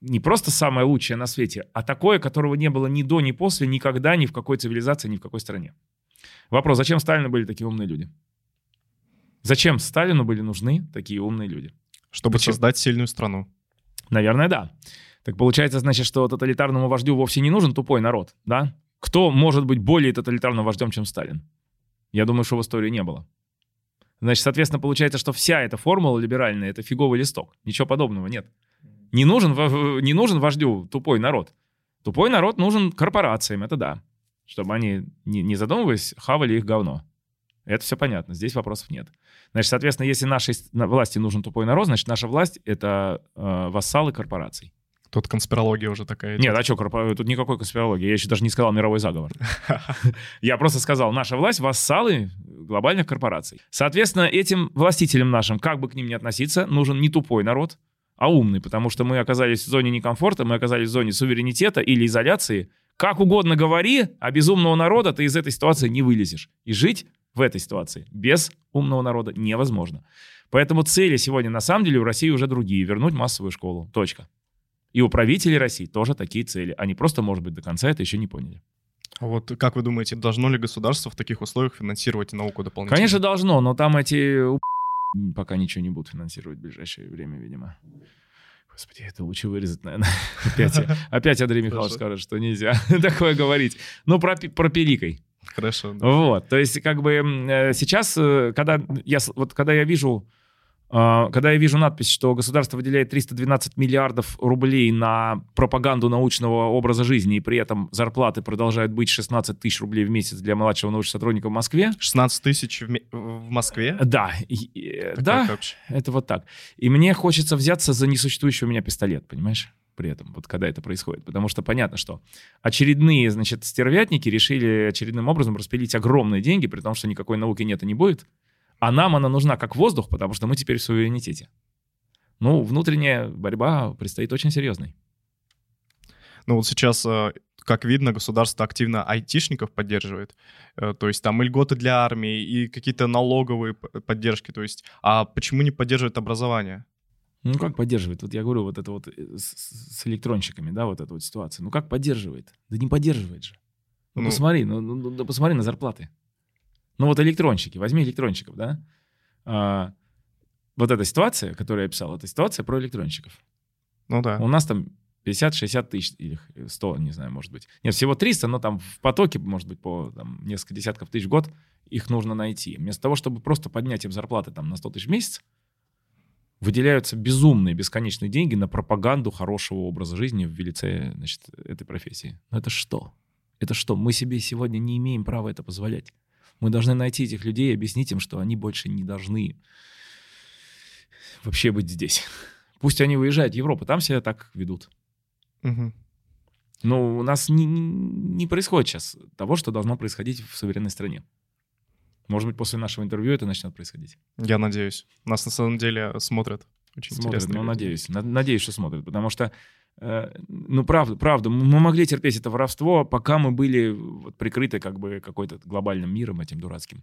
не просто самое лучшее на свете, а такое, которого не было ни до, ни после, никогда, ни в какой цивилизации, ни в какой стране. Вопрос, зачем Сталину были такие умные люди? Зачем Сталину были нужны такие умные люди? Чтобы Почему? создать сильную страну. Наверное, да. Так получается, значит, что тоталитарному вождю вовсе не нужен тупой народ, да? Кто может быть более тоталитарным вождем, чем Сталин? Я думаю, что в истории не было. Значит, соответственно, получается, что вся эта формула либеральная — это фиговый листок. Ничего подобного нет. Не нужен, не нужен вождю тупой народ. Тупой народ нужен корпорациям, это да. Чтобы они, не, не задумываясь, хавали их говно. Это все понятно, здесь вопросов нет. Значит, соответственно, если нашей власти нужен тупой народ, значит, наша власть — это э, вассалы корпораций. Тут конспирология уже такая. Нет, а что, тут никакой конспирологии. Я еще даже не сказал мировой заговор. Я просто сказал, наша власть — вассалы глобальных корпораций. Соответственно, этим властителям нашим, как бы к ним ни относиться, нужен не тупой народ, а умный, потому что мы оказались в зоне некомфорта, мы оказались в зоне суверенитета или изоляции. Как угодно говори, а без умного народа ты из этой ситуации не вылезешь. И жить в этой ситуации без умного народа невозможно. Поэтому цели сегодня на самом деле у России уже другие. Вернуть массовую школу. Точка. И у правителей России тоже такие цели. Они просто, может быть, до конца это еще не поняли. А вот как вы думаете, должно ли государство в таких условиях финансировать науку дополнительно? Конечно, должно, но там эти пока ничего не будут финансировать в ближайшее время, видимо. Господи, это лучше вырезать, наверное. Опять, опять Андрей Михайлович скажет, что нельзя такое говорить. Ну, про, про пиликой. Хорошо. Да. Вот, то есть как бы э, сейчас, э, когда я, вот, когда я вижу когда я вижу надпись, что государство выделяет 312 миллиардов рублей на пропаганду научного образа жизни, и при этом зарплаты продолжают быть 16 тысяч рублей в месяц для младшего научного сотрудника в Москве. 16 тысяч в, в Москве? Да, и, да, это вот так. И мне хочется взяться за несуществующий у меня пистолет, понимаешь? при этом, вот когда это происходит. Потому что понятно, что очередные, значит, стервятники решили очередным образом распилить огромные деньги, при том, что никакой науки нет и не будет. А нам она нужна как воздух, потому что мы теперь в суверенитете. Ну, внутренняя борьба предстоит очень серьезной. Ну вот сейчас, э, как видно, государство активно айтишников поддерживает. Э, то есть там и льготы для армии, и какие-то налоговые поддержки. То есть, а почему не поддерживает образование? Ну как поддерживает? Вот я говорю, вот это вот э, с, с электронщиками, да, вот эта вот ситуация. Ну как поддерживает? Да не поддерживает же. Ну, ну посмотри, ну, ну, ну посмотри на зарплаты. Ну вот электронщики, возьми электронщиков, да? А, вот эта ситуация, которую я писал, это ситуация про электронщиков. Ну да. У нас там 50-60 тысяч или 100, не знаю, может быть. Нет, всего 300, но там в потоке, может быть, по там, несколько десятков тысяч в год их нужно найти. Вместо того, чтобы просто поднять им зарплаты там, на 100 тысяч в месяц, выделяются безумные, бесконечные деньги на пропаганду хорошего образа жизни в лице значит, этой профессии. Но это что? Это что? Мы себе сегодня не имеем права это позволять. Мы должны найти этих людей и объяснить им, что они больше не должны вообще быть здесь. Пусть они уезжают в Европу, там себя так ведут. Угу. Но у нас не, не происходит сейчас того, что должно происходить в суверенной стране. Может быть, после нашего интервью это начнет происходить. Я надеюсь. Нас на самом деле смотрят. Очень смотрят, интересно. Ну, надеюсь. Надеюсь, что смотрят. Потому что ну, правда, правда, мы могли терпеть это воровство, пока мы были вот, прикрыты как бы какой-то глобальным миром этим дурацким.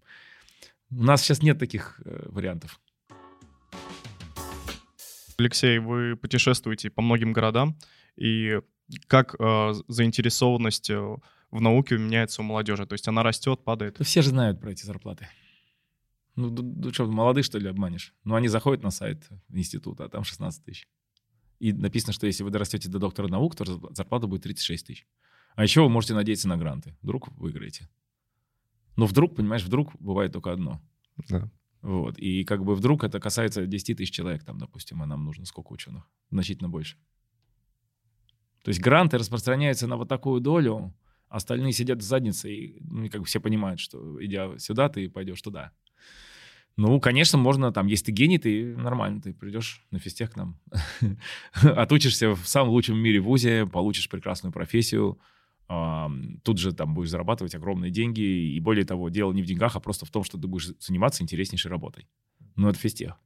У нас сейчас нет таких э, вариантов. Алексей, вы путешествуете по многим городам, и как э, заинтересованность э, в науке меняется у молодежи? То есть она растет, падает? Все же знают про эти зарплаты. Ну, ну что, молодых, что ли, обманешь? Ну, они заходят на сайт института, а там 16 тысяч и написано, что если вы дорастете до доктора наук, то зарплата будет 36 тысяч. А еще вы можете надеяться на гранты. Вдруг выиграете. Но вдруг, понимаешь, вдруг бывает только одно. Да. Вот. И как бы вдруг это касается 10 тысяч человек, там, допустим, а нам нужно сколько ученых? Значительно больше. То есть гранты распространяются на вот такую долю, остальные сидят в заднице, и, ну, как бы все понимают, что идя сюда, ты пойдешь туда. Ну, конечно, можно, там, если ты гений, ты нормально, ты придешь на физтех к нам, отучишься в самом лучшем мире вузе, получишь прекрасную профессию, тут же там будешь зарабатывать огромные деньги, и более того, дело не в деньгах, а просто в том, что ты будешь заниматься интереснейшей работой. Ну, это физтех.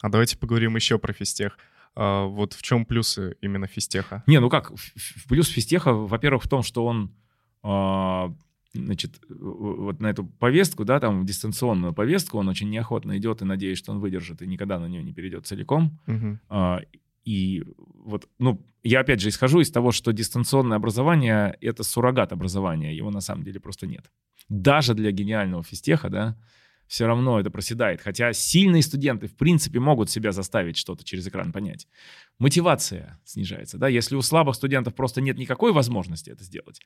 А давайте поговорим еще про физтех. А, вот в чем плюсы именно физтеха? Не, ну как, плюс физтеха, во-первых, в том, что он а, значит, вот на эту повестку, да, там дистанционную повестку, он очень неохотно идет и надеюсь, что он выдержит и никогда на нее не перейдет целиком. Uh-huh. А, и вот, ну, я опять же исхожу из того, что дистанционное образование — это суррогат образования, его на самом деле просто нет. Даже для гениального физтеха, да, все равно это проседает. Хотя сильные студенты, в принципе, могут себя заставить что-то через экран понять. Мотивация снижается. Да? Если у слабых студентов просто нет никакой возможности это сделать,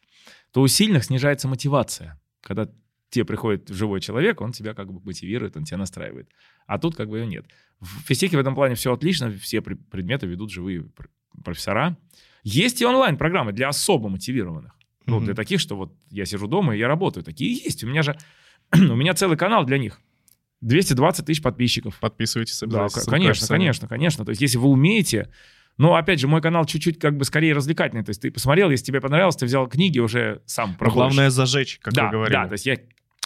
то у сильных снижается мотивация. Когда тебе приходит живой человек, он тебя как бы мотивирует, он тебя настраивает. А тут как бы ее нет. В физике в этом плане все отлично, все предметы ведут живые профессора. Есть и онлайн-программы для особо мотивированных. Ну, mm-hmm. для таких, что вот я сижу дома и я работаю. Такие есть. У меня же у меня целый канал для них. 220 тысяч подписчиков. Подписывайтесь Да, конечно, конечно, конечно. То есть если вы умеете... Но, опять же, мой канал чуть-чуть как бы скорее развлекательный. То есть ты посмотрел, если тебе понравилось, ты взял книги, уже сам проходишь. Главное зажечь, как да, вы говорили. Да, то есть я,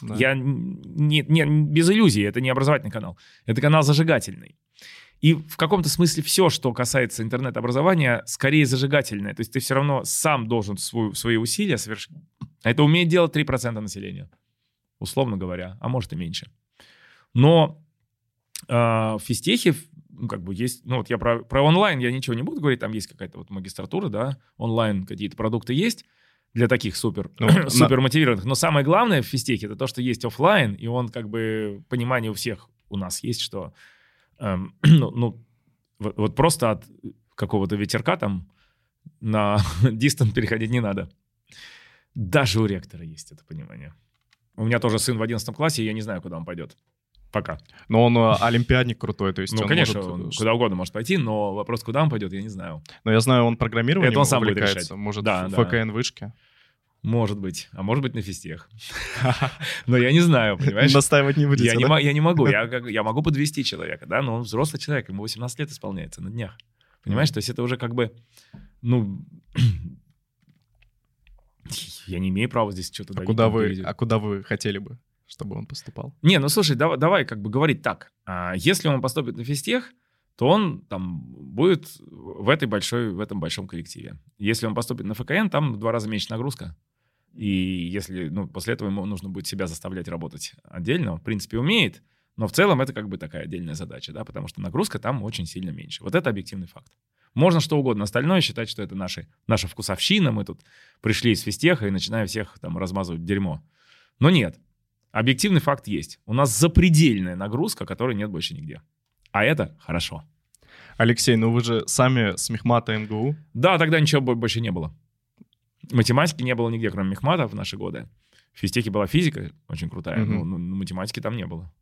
да. я не, не, без иллюзий, это не образовательный канал. Это канал зажигательный. И в каком-то смысле все, что касается интернет-образования, скорее зажигательное. То есть ты все равно сам должен свой, свои усилия совершить. Это умеет делать 3% населения, условно говоря, а может и меньше. Но э, в физтехе ну, как бы есть, ну, вот я про, про онлайн я ничего не буду говорить, там есть какая-то вот магистратура, да, онлайн какие-то продукты есть для таких супер, ну, супер мотивированных. Но самое главное в физтехе это то, что есть офлайн, и он как бы понимание у всех у нас есть, что эм, ну, ну вот, вот просто от какого-то ветерка там на дистант переходить не надо. Даже у ректора есть это понимание. У меня тоже сын в 11 классе, и я не знаю, куда он пойдет. Пока. Но он э, олимпиадник крутой, то есть Ну, он конечно, может, он э, куда угодно может пойти, но вопрос, куда он пойдет, я не знаю. Но я знаю, он программированием Это он сам будет решать. Может, Да, в да. ФКН вышки. Может быть. А может быть на физтех. Но я не знаю, понимаешь? Настаивать не будете, Я не, да? мо- я не могу, я, я могу подвести человека, да, но он взрослый человек, ему 18 лет исполняется на днях. Понимаешь, то есть это уже как бы, ну, я не имею права здесь что-то А давить, куда, вы, а куда вы хотели бы, чтобы он поступал? Не, ну слушай, давай, давай как бы говорить так. А, если он поступит на физтех, то он там будет в, этой большой, в этом большом коллективе. Если он поступит на ФКН, там в два раза меньше нагрузка. И если, ну, после этого ему нужно будет себя заставлять работать отдельно, он, в принципе, умеет, но в целом это как бы такая отдельная задача, да, потому что нагрузка там очень сильно меньше. Вот это объективный факт. Можно что угодно остальное считать, что это наши, наша вкусовщина, мы тут пришли из физтеха и начинаем всех там размазывать дерьмо. Но нет, объективный факт есть. У нас запредельная нагрузка, которой нет больше нигде. А это хорошо. Алексей, ну вы же сами с Мехмата МГУ. Да, тогда ничего бо- больше не было. Математики не было нигде, кроме мехмата в наши годы. В физтехе была физика очень крутая, Мгм. но, но- но математики там не было.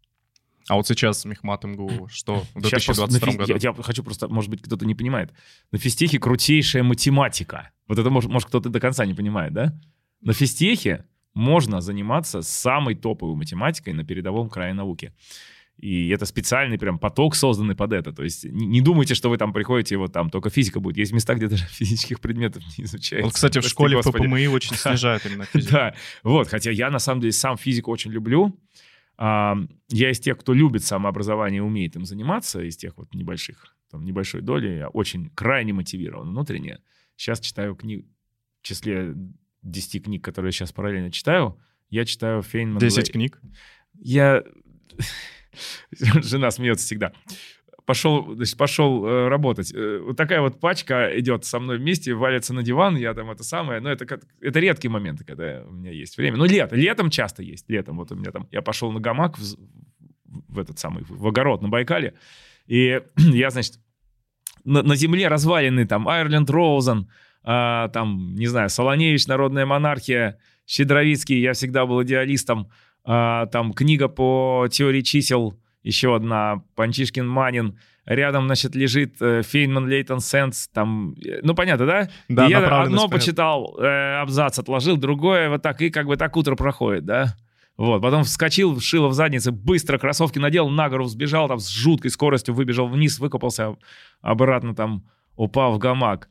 А вот сейчас Мехмат МГУ что в Сейчас просто на 2022 физ- году? Я, я хочу просто, может быть, кто-то не понимает. На физтехе крутейшая математика. Вот это, может, может кто-то до конца не понимает, да? На физтехе можно заниматься самой топовой математикой на передовом крае науки. И это специальный прям поток, созданный под это. То есть не, не думайте, что вы там приходите, и вот там только физика будет. Есть места, где даже физических предметов не изучается. Вот, кстати, в Прости, школе в Господи. ППМИ очень снижают именно физику. Да, вот, хотя я на самом деле сам физику очень люблю. А, Я из тех, кто любит самообразование и умеет им заниматься, из тех вот небольших, там, небольшой доли, я очень крайне мотивирован внутренне. Сейчас читаю книг, в числе 10 книг, которые я сейчас параллельно читаю, я читаю Фейнман... 10 Лей- книг. Я... Жена смеется всегда. Пошел, значит, пошел э, работать. Э, вот такая вот пачка идет со мной вместе, валится на диван, я там это самое. Но это, как- это редкие моменты, когда у меня есть время. Ну, лето, летом часто есть. Летом вот у меня там... Я пошел на гамак в, в этот самый, в огород на Байкале. И я, значит, на, на земле развалины там Айрленд Роузен, а, там, не знаю, Солоневич, Народная монархия, Щедровицкий, я всегда был идеалистом, а, там книга по теории чисел, еще одна, Панчишкин Манин, рядом, значит, лежит э, Фейнман Лейтон Сенс, там, э, ну, понятно, да? Да, И я одно понятна. почитал, э, абзац отложил, другое вот так, и как бы так утро проходит, да? Вот, потом вскочил, шило в заднице, быстро кроссовки надел, на гору взбежал, там с жуткой скоростью выбежал вниз, выкопался, обратно там упал в гамак.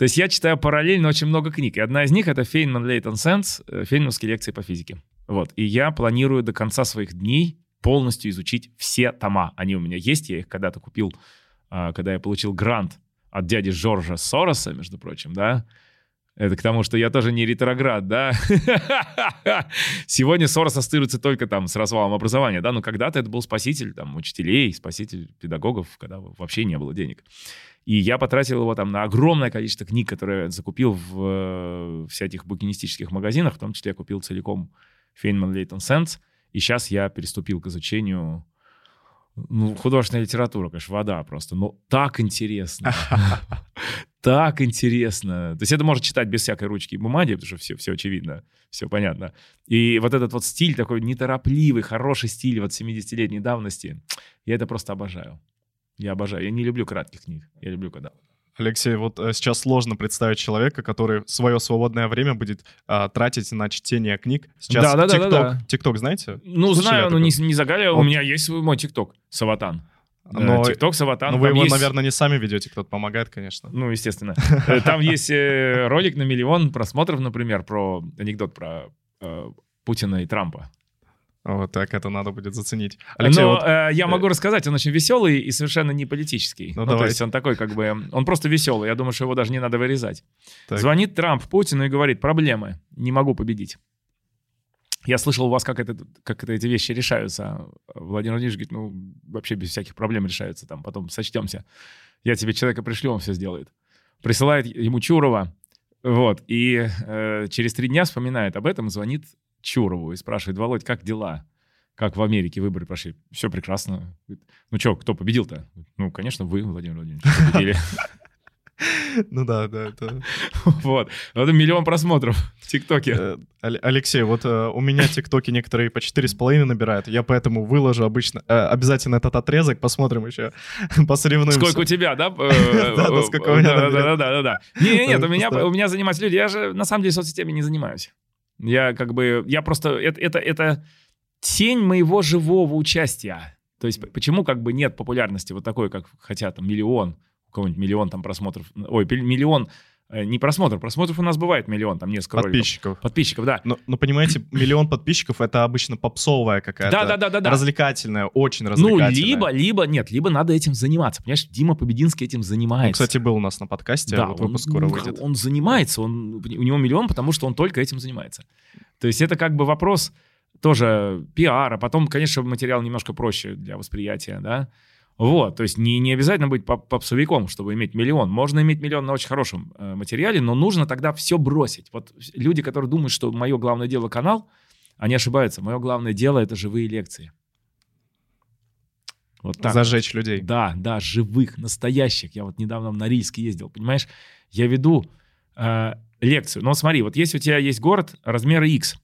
То есть я читаю параллельно очень много книг, и одна из них — это Фейнман Лейтон Сенс, э, фейнмановские лекции по физике. Вот, и я планирую до конца своих дней полностью изучить все тома. Они у меня есть, я их когда-то купил, а, когда я получил грант от дяди Жоржа Сороса, между прочим, да, это к тому, что я тоже не ретроград, да? Сегодня Сорос ассоциируется только там с развалом образования, да, но когда-то это был спаситель там учителей, спаситель педагогов, когда вообще не было денег. И я потратил его там на огромное количество книг, которые я закупил в э, всяких букинистических магазинах, в том числе я купил целиком Фейнман Лейтон Сенс, и сейчас я переступил к изучению ну, художественная литература, конечно, вода просто, но так интересно. Так интересно. То есть это можно читать без всякой ручки и бумаги, потому что все, все очевидно, все понятно. И вот этот вот стиль такой неторопливый, хороший стиль вот 70-летней давности, я это просто обожаю. Я обожаю. Я не люблю кратких книг. Я люблю когда... Алексей, вот э, сейчас сложно представить человека, который свое свободное время будет а, тратить на чтение книг. Сейчас Да, да, да, да, TikTok, да. TikTок, знаете? Ну, Слышали знаю, но не, не загадываю. У Вот. меня есть свой мой ТикТок, Саватан. Но- ТикТок, Саватан. Ну, вы его, есть- наверное, не сами ведете, кто-то помогает, конечно. Ну, естественно. Э, Там есть э, ролик на миллион просмотров, например, про анекдот про э, Путина и Трампа. Вот так это надо будет заценить. Алексей, Но вот... э, я могу рассказать, он очень веселый и совершенно не политический. Ну, ну то есть он такой как бы, он просто веселый. Я думаю, что его даже не надо вырезать. Так. Звонит Трамп Путину и говорит, проблемы, не могу победить. Я слышал у вас, как, это, как это, эти вещи решаются. Владимир Владимирович говорит, ну, вообще без всяких проблем решаются, там, потом сочтемся. Я тебе человека пришлю, он все сделает. Присылает ему Чурова, вот, и э, через три дня вспоминает об этом, звонит Чурову и спрашивает, Володь, как дела? Как в Америке выборы прошли? Все прекрасно. Ну что, кто победил-то? Ну, конечно, вы, Владимир Владимирович, победили. Ну да, да. Это... Вот. Это миллион просмотров в ТикТоке. Э, Алексей, вот э, у меня ТикТоки некоторые по четыре с половиной набирают. Я поэтому выложу обычно э, обязательно этот отрезок, посмотрим еще, посоревнуемся. Сколько у тебя, да? Да, сколько у меня. Да, да, да, да. Нет, нет, у меня занимаются люди. Я же на самом деле соцсетями не занимаюсь. Я как бы, я просто, это, это, это тень моего живого участия. То есть почему как бы нет популярности вот такой, как хотят там миллион, у кого-нибудь миллион там просмотров, ой, миллион не просмотров, просмотров у нас бывает миллион, там несколько подписчиков. Роликов. Подписчиков, да. Но, но понимаете, миллион подписчиков это обычно попсовая какая-то. Да, да, да, да, да. Развлекательная, очень развлекательная. Ну, либо, либо, нет, либо надо этим заниматься. Понимаешь, Дима Побединский этим занимается. Он, кстати, был у нас на подкасте, да, вот выпуск он, скоро выйдет. Он занимается, он, у него миллион, потому что он только этим занимается. То есть это как бы вопрос тоже пиара. Потом, конечно, материал немножко проще для восприятия, да. Вот, то есть не, не обязательно быть попсовиком, чтобы иметь миллион. Можно иметь миллион на очень хорошем э, материале, но нужно тогда все бросить. Вот люди, которые думают, что мое главное дело канал, они ошибаются. Мое главное дело это живые лекции. Вот так. Зажечь людей. Да, да, живых, настоящих. Я вот недавно в Норильск ездил, понимаешь? Я веду э, лекцию. Но смотри, вот если у тебя есть город размера X,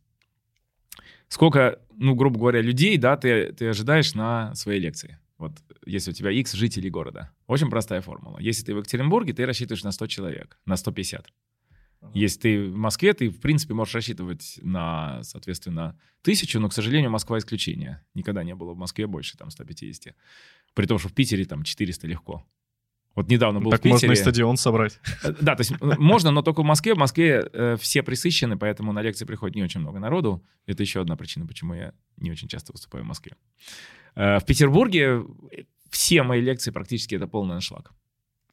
сколько, ну, грубо говоря, людей, да, ты, ты ожидаешь на своей лекции? Вот если у тебя X жителей города. Очень простая формула. Если ты в Екатеринбурге, ты рассчитываешь на 100 человек, на 150. Если ты в Москве, ты, в принципе, можешь рассчитывать на, соответственно, тысячу, но, к сожалению, Москва исключение. Никогда не было в Москве больше там 150. При том, что в Питере там 400 легко. Вот недавно был так в Питере. можно и стадион собрать. Э, да, то есть можно, но только в Москве. В Москве э, все присыщены, поэтому на лекции приходит не очень много народу. Это еще одна причина, почему я не очень часто выступаю в Москве. Э, в Петербурге все мои лекции практически это полный аншлаг.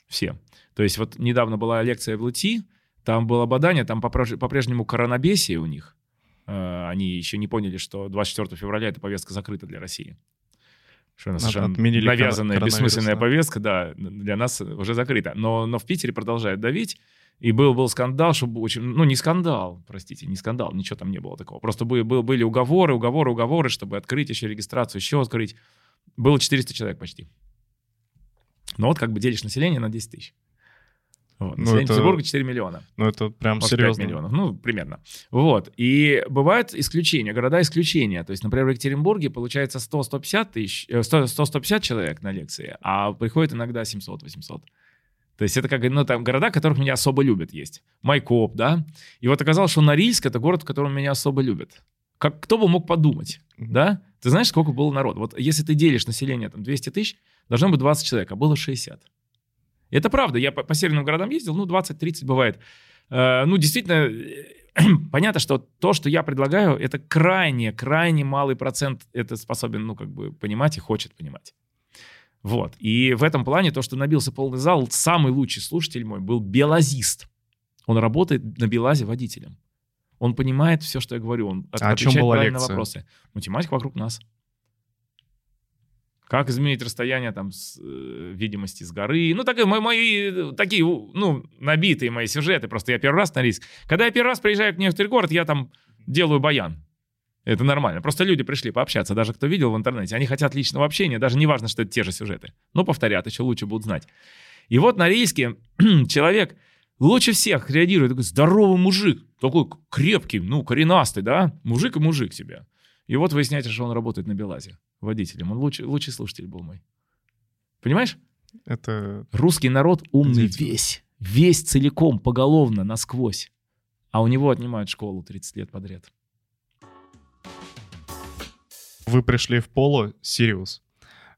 Все. То есть вот недавно была лекция в ЛТ, там было бадание, там по-прежнему коронабесие у них. Э, они еще не поняли, что 24 февраля эта повестка закрыта для России. Что она совершенно Отменили навязанная, бессмысленная да. повестка, да, для нас уже закрыта. Но, но в Питере продолжают давить. И был, был скандал, что очень... Ну, не скандал, простите, не скандал, ничего там не было такого. Просто были, был, были уговоры, уговоры, уговоры, чтобы открыть еще регистрацию, еще открыть. Было 400 человек почти. Но вот как бы делишь население на 10 тысяч. Вот. Ну, Население это... Петербурга 4 миллиона. Ну, это прям Может, серьезно. 5 миллионов, ну, примерно. Вот. И бывают исключения, города исключения. То есть, например, в Екатеринбурге получается 100-150 тысяч, 100-150 э, человек на лекции, а приходит иногда 700-800. То есть это как, ну, там города, которых меня особо любят есть. Майкоп, да. И вот оказалось, что Норильск — это город, в котором меня особо любят. Как, кто бы мог подумать, mm-hmm. да? Ты знаешь, сколько было народ? Вот если ты делишь население там 200 тысяч, должно быть 20 человек, а было 60. Это правда. Я по, по северным городам ездил, ну, 20-30 бывает. Э, ну, действительно, понятно, что то, что я предлагаю, это крайне, крайне малый процент это способен, ну, как бы понимать и хочет понимать. Вот. И в этом плане то, что набился полный зал, самый лучший слушатель мой был белазист. Он работает на Белазе водителем. Он понимает все, что я говорю. Он а о чем была лекция? на вопросы. Математика вокруг нас. Как изменить расстояние там с э, видимости с горы. Ну, так, мои, мои такие, ну, набитые мои сюжеты. Просто я первый раз на риск. Когда я первый раз приезжаю к некоторый город, я там делаю баян. Это нормально. Просто люди пришли пообщаться, даже кто видел в интернете. Они хотят личного общения, даже не важно, что это те же сюжеты. Но повторят, еще лучше будут знать. И вот на рейске человек лучше всех реагирует. Такой здоровый мужик, такой крепкий, ну, коренастый, да? Мужик и мужик себе. И вот выясняется, что он работает на Белазе водителем. Он лучший, лучший слушатель был мой. Понимаешь? Это... Русский народ умный весь. Весь целиком, поголовно, насквозь. А у него отнимают школу 30 лет подряд. Вы пришли в Поло Сириус.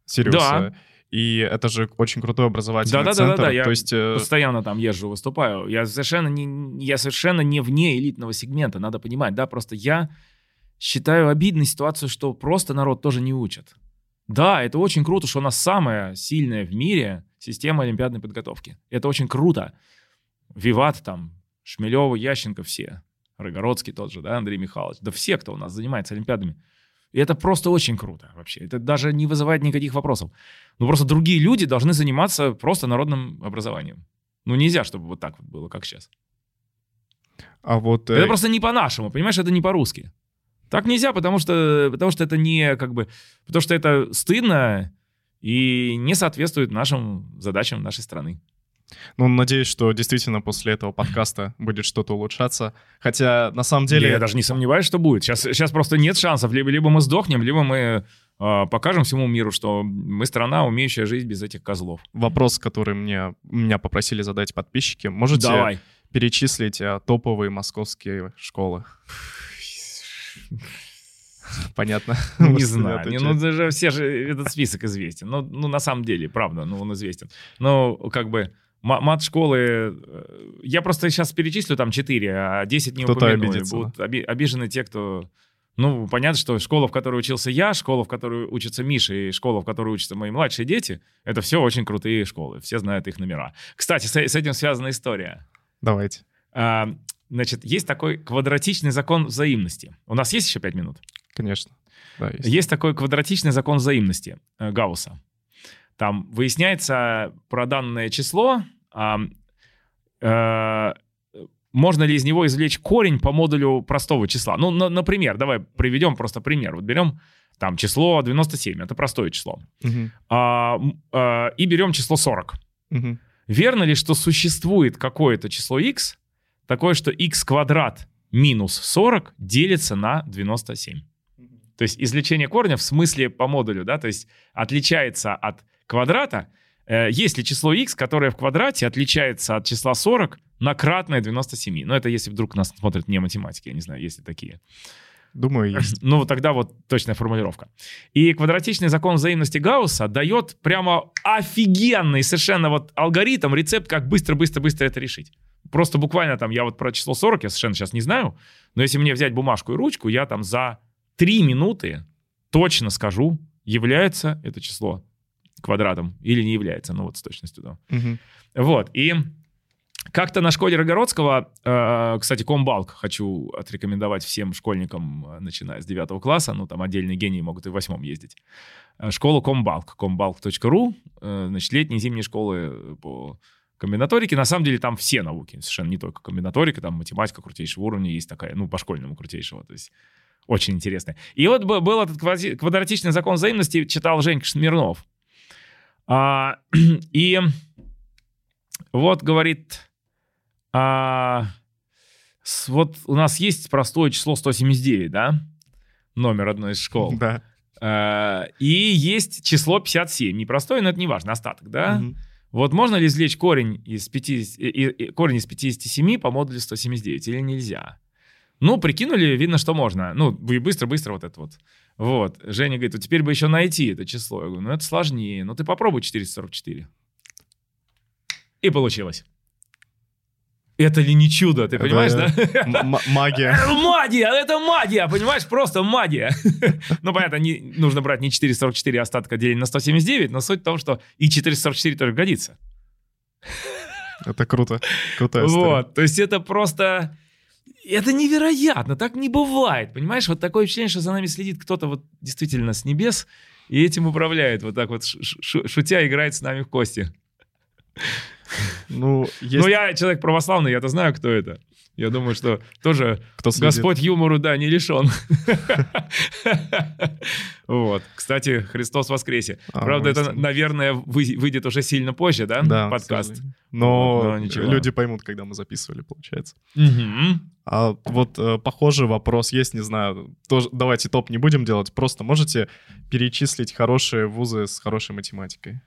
Сириуса. Да. И это же очень крутой образовательный да, да, центр. Да, да, да, Я То есть, э... постоянно там езжу, выступаю. Я совершенно не, я совершенно не вне элитного сегмента, надо понимать, да, просто я считаю обидной ситуацию, что просто народ тоже не учат. Да, это очень круто, что у нас самая сильная в мире система олимпиадной подготовки. Это очень круто. Виват там, Шмелева, Ященко все. Рогородский тот же, да, Андрей Михайлович. Да все, кто у нас занимается олимпиадами. И это просто очень круто вообще. Это даже не вызывает никаких вопросов. Ну просто другие люди должны заниматься просто народным образованием. Ну нельзя, чтобы вот так вот было, как сейчас. А вот... Это э, просто не по-нашему, понимаешь, это не по-русски. Так нельзя, потому что, потому что это не как бы... Потому что это стыдно и не соответствует нашим задачам нашей страны. Ну, надеюсь, что действительно после этого подкаста будет что-то улучшаться. Хотя, на самом деле... Я даже не сомневаюсь, что будет. Сейчас, сейчас просто нет шансов. Либо, либо мы сдохнем, либо мы э, покажем всему миру, что мы страна, умеющая жить без этих козлов. Вопрос, который мне, меня попросили задать подписчики. Можете Давай. перечислить э, топовые московские школы? Понятно. Ну, не знаю. Не, ну, даже все же этот список известен. Ну, ну, на самом деле, правда, ну, он известен. Но, как бы, ма- мат-школы... э, Я просто сейчас перечислю там 4, а 10 не Кто-то упомянули. обидится, Будут оби- обижены те, кто... Ну, понятно, что школа, в которой учился я, школа, в которой учится Миша, и школа, в которой учатся мои младшие дети, это все очень крутые школы. Все знают их номера. Кстати, с, с этим связана история. Давайте. А, значит, есть такой квадратичный закон взаимности. У нас есть еще 5 минут? Конечно. Да, есть. Есть такой квадратичный закон взаимности э, Гаусса. Там выясняется про данное число, а, э, можно ли из него извлечь корень по модулю простого числа. Ну, на- например, давай приведем просто пример. Вот берем там число 97, это простое число. Мгм. А, а, и берем число 40. Мгм. Верно ли, что существует какое-то число x, такое, что x квадрат минус 40 делится на 97? То есть извлечение корня в смысле по модулю, да, то есть отличается от квадрата. Э, Есть ли число x, которое в квадрате отличается от числа 40 на кратное 97? Ну, это если вдруг нас смотрят не математики, я не знаю, есть ли такие. Думаю, есть. Ну, вот тогда вот точная формулировка. И квадратичный закон взаимности Гаусса дает прямо офигенный совершенно вот алгоритм, рецепт, как быстро-быстро-быстро это решить. Просто буквально там, я вот про число 40, я совершенно сейчас не знаю, но если мне взять бумажку и ручку, я там за 3 минуты точно скажу, является это число квадратом или не является, ну вот с точностью, да. Мгм. Вот, и как-то на школе Рогородского, э, кстати, Комбалк хочу отрекомендовать всем школьникам, э, начиная с 9 класса, ну, там отдельные гении могут и в восьмом ездить. Э, Школа Комбалк, комбалк.ру, э, значит, летние и зимние школы по комбинаторике. На самом деле там все науки, совершенно не только комбинаторика, там математика крутейшего уровня есть такая, ну, по школьному крутейшего, то есть очень интересно. И вот был этот квадратичный закон взаимности, читал Женька Смирнов. А, и вот, говорит, а, с- вот у нас есть простое число 179, да? Номер одной из школ. Да. А, и есть число 57. Непростое, но это не важно, остаток, да? Мгм. Вот можно ли извлечь корень из, 50, и- и- и- корень из 57 по модулю 179 или нельзя? Ну, прикинули, видно, что можно. Ну, быстро-быстро вот это вот. Вот. Женя говорит, вот теперь бы еще найти это число. Я говорю, ну, это сложнее. Ну, ты попробуй 444. И получилось. Это ли не чудо, ты Это понимаешь, да? Магия. Магия, это магия, понимаешь, просто магия. Ну, понятно, не, нужно брать не 444 остатка делить на 179, но суть в том, что и 444 тоже годится. Это круто. Крутая история. Вот, то есть это просто... Это невероятно, так не бывает, понимаешь? Вот такое ощущение, что за нами следит кто-то вот действительно с небес и этим управляет, вот так вот шутя играет с нами в кости. Ну, есть Ну, я человек православный, я-то знаю, кто это. Я думаю, что тоже кто следит. Господь юмору, да, не лишен. Вот. Кстати, Христос воскресе. А, Правда, это, наверное, вы- выйдет уже сильно позже, да, подкаст? Но люди поймут, когда мы записывали, получается. А вот э, похожий вопрос есть, не знаю, тоже, давайте топ не будем делать, просто можете перечислить хорошие вузы с хорошей математикой?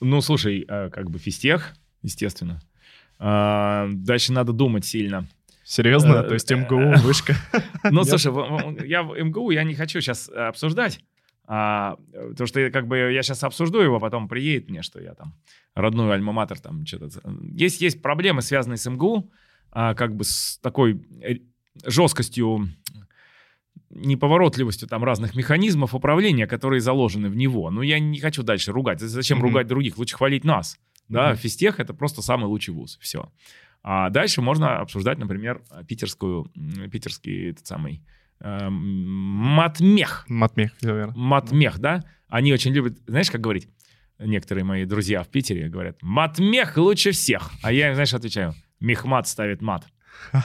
Ну, слушай, э, как бы физтех, естественно. А, Дальше надо думать сильно. Серьезно? Э, То есть МГУ, вышка? Ну, слушай, я в МГУ я не хочу сейчас обсуждать, а, э, потому что как бы я сейчас обсужду его, потом приедет мне, что я там родной альма-матер там что-то. Есть, есть проблемы, связанные с МГУ, а, как бы с такой э, жесткостью неповоротливостью там разных механизмов управления, которые заложены в него. Ну, я не хочу дальше ругать. Зачем Мгм. ругать других? Лучше хвалить нас. Да, Мгм. физтех — это просто самый лучший вуз. Все. А дальше можно обсуждать, например, питерскую, питерский этот самый эм, матмех. Матмех, всё верно. Матмех, да? Они очень любят, знаешь, как говорить? Некоторые мои друзья в Питере говорят, матмех лучше всех. А я им, знаешь, отвечаю, мехмат ставит мат.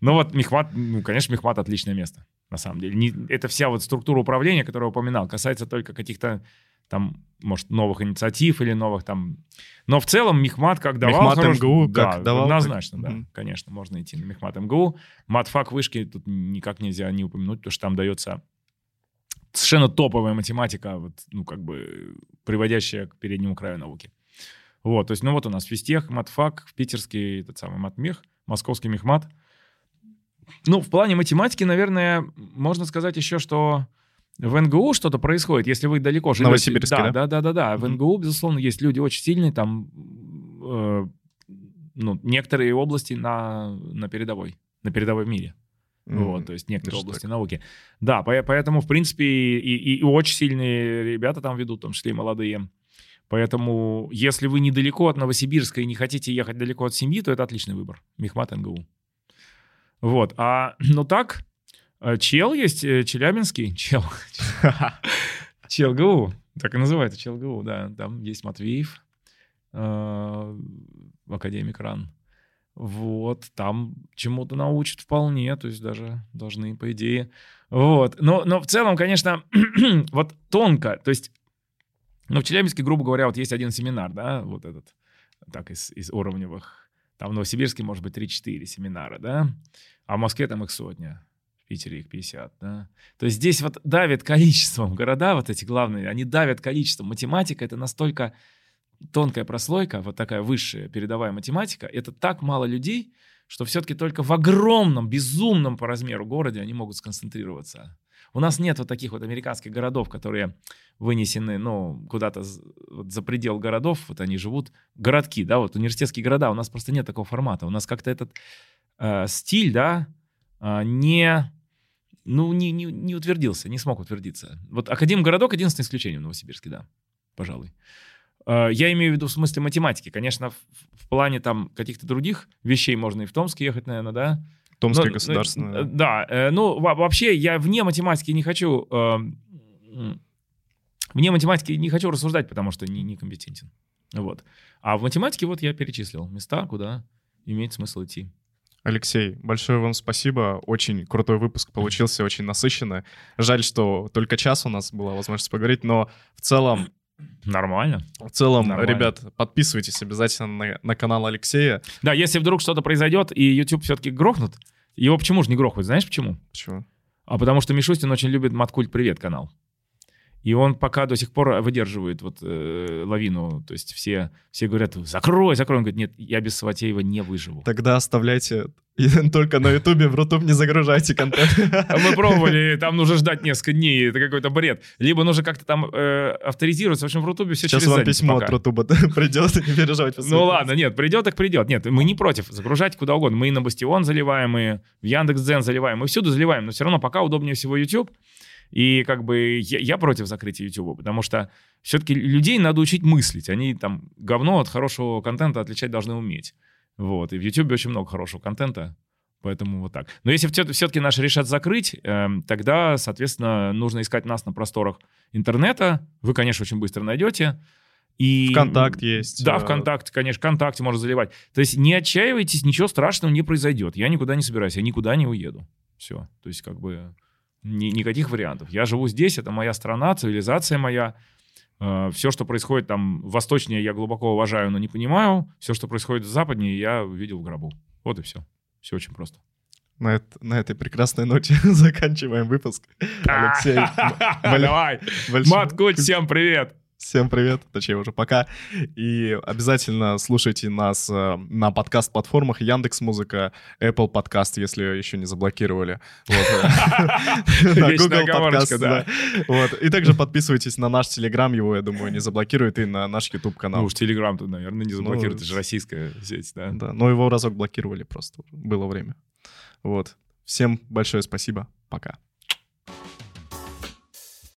Ну вот Мехмат, ну, конечно, Мехмат отличное место, на самом деле. Не- это вся вот структура управления, которую я упоминал, касается только каких-то там, может, новых инициатив или новых там... Но в целом Мехмат как давал... Мехмат хорош- МГУ да, как давал, Однозначно, так- да. Мгм. Конечно, можно идти на Мехмат МГУ. Матфак вышки тут никак нельзя не упомянуть, потому что там дается совершенно топовая математика, вот, ну, как бы, приводящая к переднему краю науки. Вот, то есть, ну, вот у нас физтех, матфак, питерский, этот самый матмех, московский мехмат. Ну, в плане математики, наверное, можно сказать еще, что в НГУ что-то происходит, если вы далеко живете. Новосибирске, да? да? Да, да, да, В. НГУ, безусловно, есть люди очень сильные, там, э, ну, некоторые области на, на передовой, на передовой в мире. М, Вот, то есть некоторые даже области науки. Да, по- поэтому, в принципе, и, и- и очень сильные ребята там ведут, в том числе и молодые. Поэтому, если вы недалеко от Новосибирска и не хотите ехать далеко от семьи, то это отличный выбор. Мехмат НГУ. Вот. А, ну так, э, чел есть, э, челябинский, чел. Чел ГУ, так и называется, чел ГУ, да. Там есть Матвеев, э, академик РАН. Вот, там чему-то научат вполне, то есть даже должны, по идее. Вот, но, но в целом, конечно, вот тонко, то есть, ну, в Челябинске, грубо говоря, вот есть один семинар, да, вот этот, так, из, из уровневых. Там в Новосибирске, может быть, 3-4 семинара, да, а в Москве там их сотня, в Питере их 50, да. То есть здесь вот давит количеством города, вот эти главные, они давят количеством. Математика — это настолько тонкая прослойка, вот такая высшая передовая математика, это так мало людей, что все-таки только в огромном, безумном по размеру городе они могут сконцентрироваться. У нас нет вот таких вот американских городов, которые вынесены, ну, куда-то вот за предел городов, вот они живут, городки, да, вот университетские города, у нас просто нет такого формата. У нас как-то этот э, стиль, да, э, не, ну, не, не, не утвердился, не смог утвердиться. Вот Академгородок единственное исключение в Новосибирске, да, пожалуй. Э, Я имею в виду в смысле математики. Конечно, в, в плане там каких-то других вещей можно и в Томск ехать, наверное, да? Томская Ну, государственная. э, Да, э, ну во- вообще я вне математики не хочу... э, м, Вне математики не хочу рассуждать, потому что не, не компетентен. Вот. А в математике вот я перечислил места, куда имеет смысл идти. Алексей, большое вам спасибо. Очень крутой выпуск получился, очень насыщенно. Жаль, что только час у нас была возможность поговорить, но в целом, Нормально. в целом, Нормально. ребят, подписывайтесь обязательно на, на канал Алексея. Да, если вдруг что-то произойдет и YouTube все-таки грохнут, его почему же не грохают? Знаешь почему? Почему? А потому что Мишустин очень любит Маткульт Привет канал. И он пока до сих пор выдерживает вот э, лавину. То есть все, все говорят, закрой, закрой. Он говорит, нет, я без Саватеева не выживу. Тогда оставляйте и только на Ютубе, в Рутуб не загружайте контент. А Мы пробовали, там нужно ждать несколько дней, это какой-то бред. Либо нужно как-то там э, авторизироваться. В общем, в Рутубе все Сейчас через вам письмо пока. от Рутуба придет, не переживайте. Ну ладно, нет, придет так придет. Нет, мы не против загружать куда угодно. Мы и на Бастион заливаем, и в Яндекс.Дзен заливаем, мы всюду заливаем, но все равно пока удобнее всего YouTube. И как бы я, я против закрытия YouTube, потому что все-таки людей надо учить мыслить. Они там говно от хорошего контента отличать должны уметь. Вот. И в YouTube очень много хорошего контента. Поэтому вот так. Но если все-таки наши решат закрыть, эм, тогда, соответственно, нужно искать нас на просторах интернета. Вы, конечно, очень быстро найдете. И... ВКонтакт есть. Да, э, ВКонтакте, конечно, ВКонтакте можно заливать. То есть не отчаивайтесь, ничего страшного не произойдет. Я никуда не собираюсь, я никуда не уеду. Все. То есть как бы ни- никаких вариантов. Я живу здесь, это моя страна, цивилизация моя. все, что происходит там восточнее, я глубоко уважаю, но не понимаю. Все, что происходит западнее, я видел в гробу. Вот и все. Все очень просто. На, эт- на этой прекрасной ноте заканчиваем выпуск. Алексей, Давай. Маткуть, всем привет. Всем привет, точнее уже пока. И обязательно слушайте нас э, на подкаст-платформах Яндекс Музыка, Apple Подкаст, если еще не заблокировали. Google Подкаст, да. И также подписывайтесь на наш Телеграм, его, я думаю, не заблокируют, и на наш YouTube Ну канал. уж Телеграм тут, наверное, не. Ну, Это же российская сеть, да? Да, но его разок блокировали просто, было время. Вот. Всем большое спасибо, пока.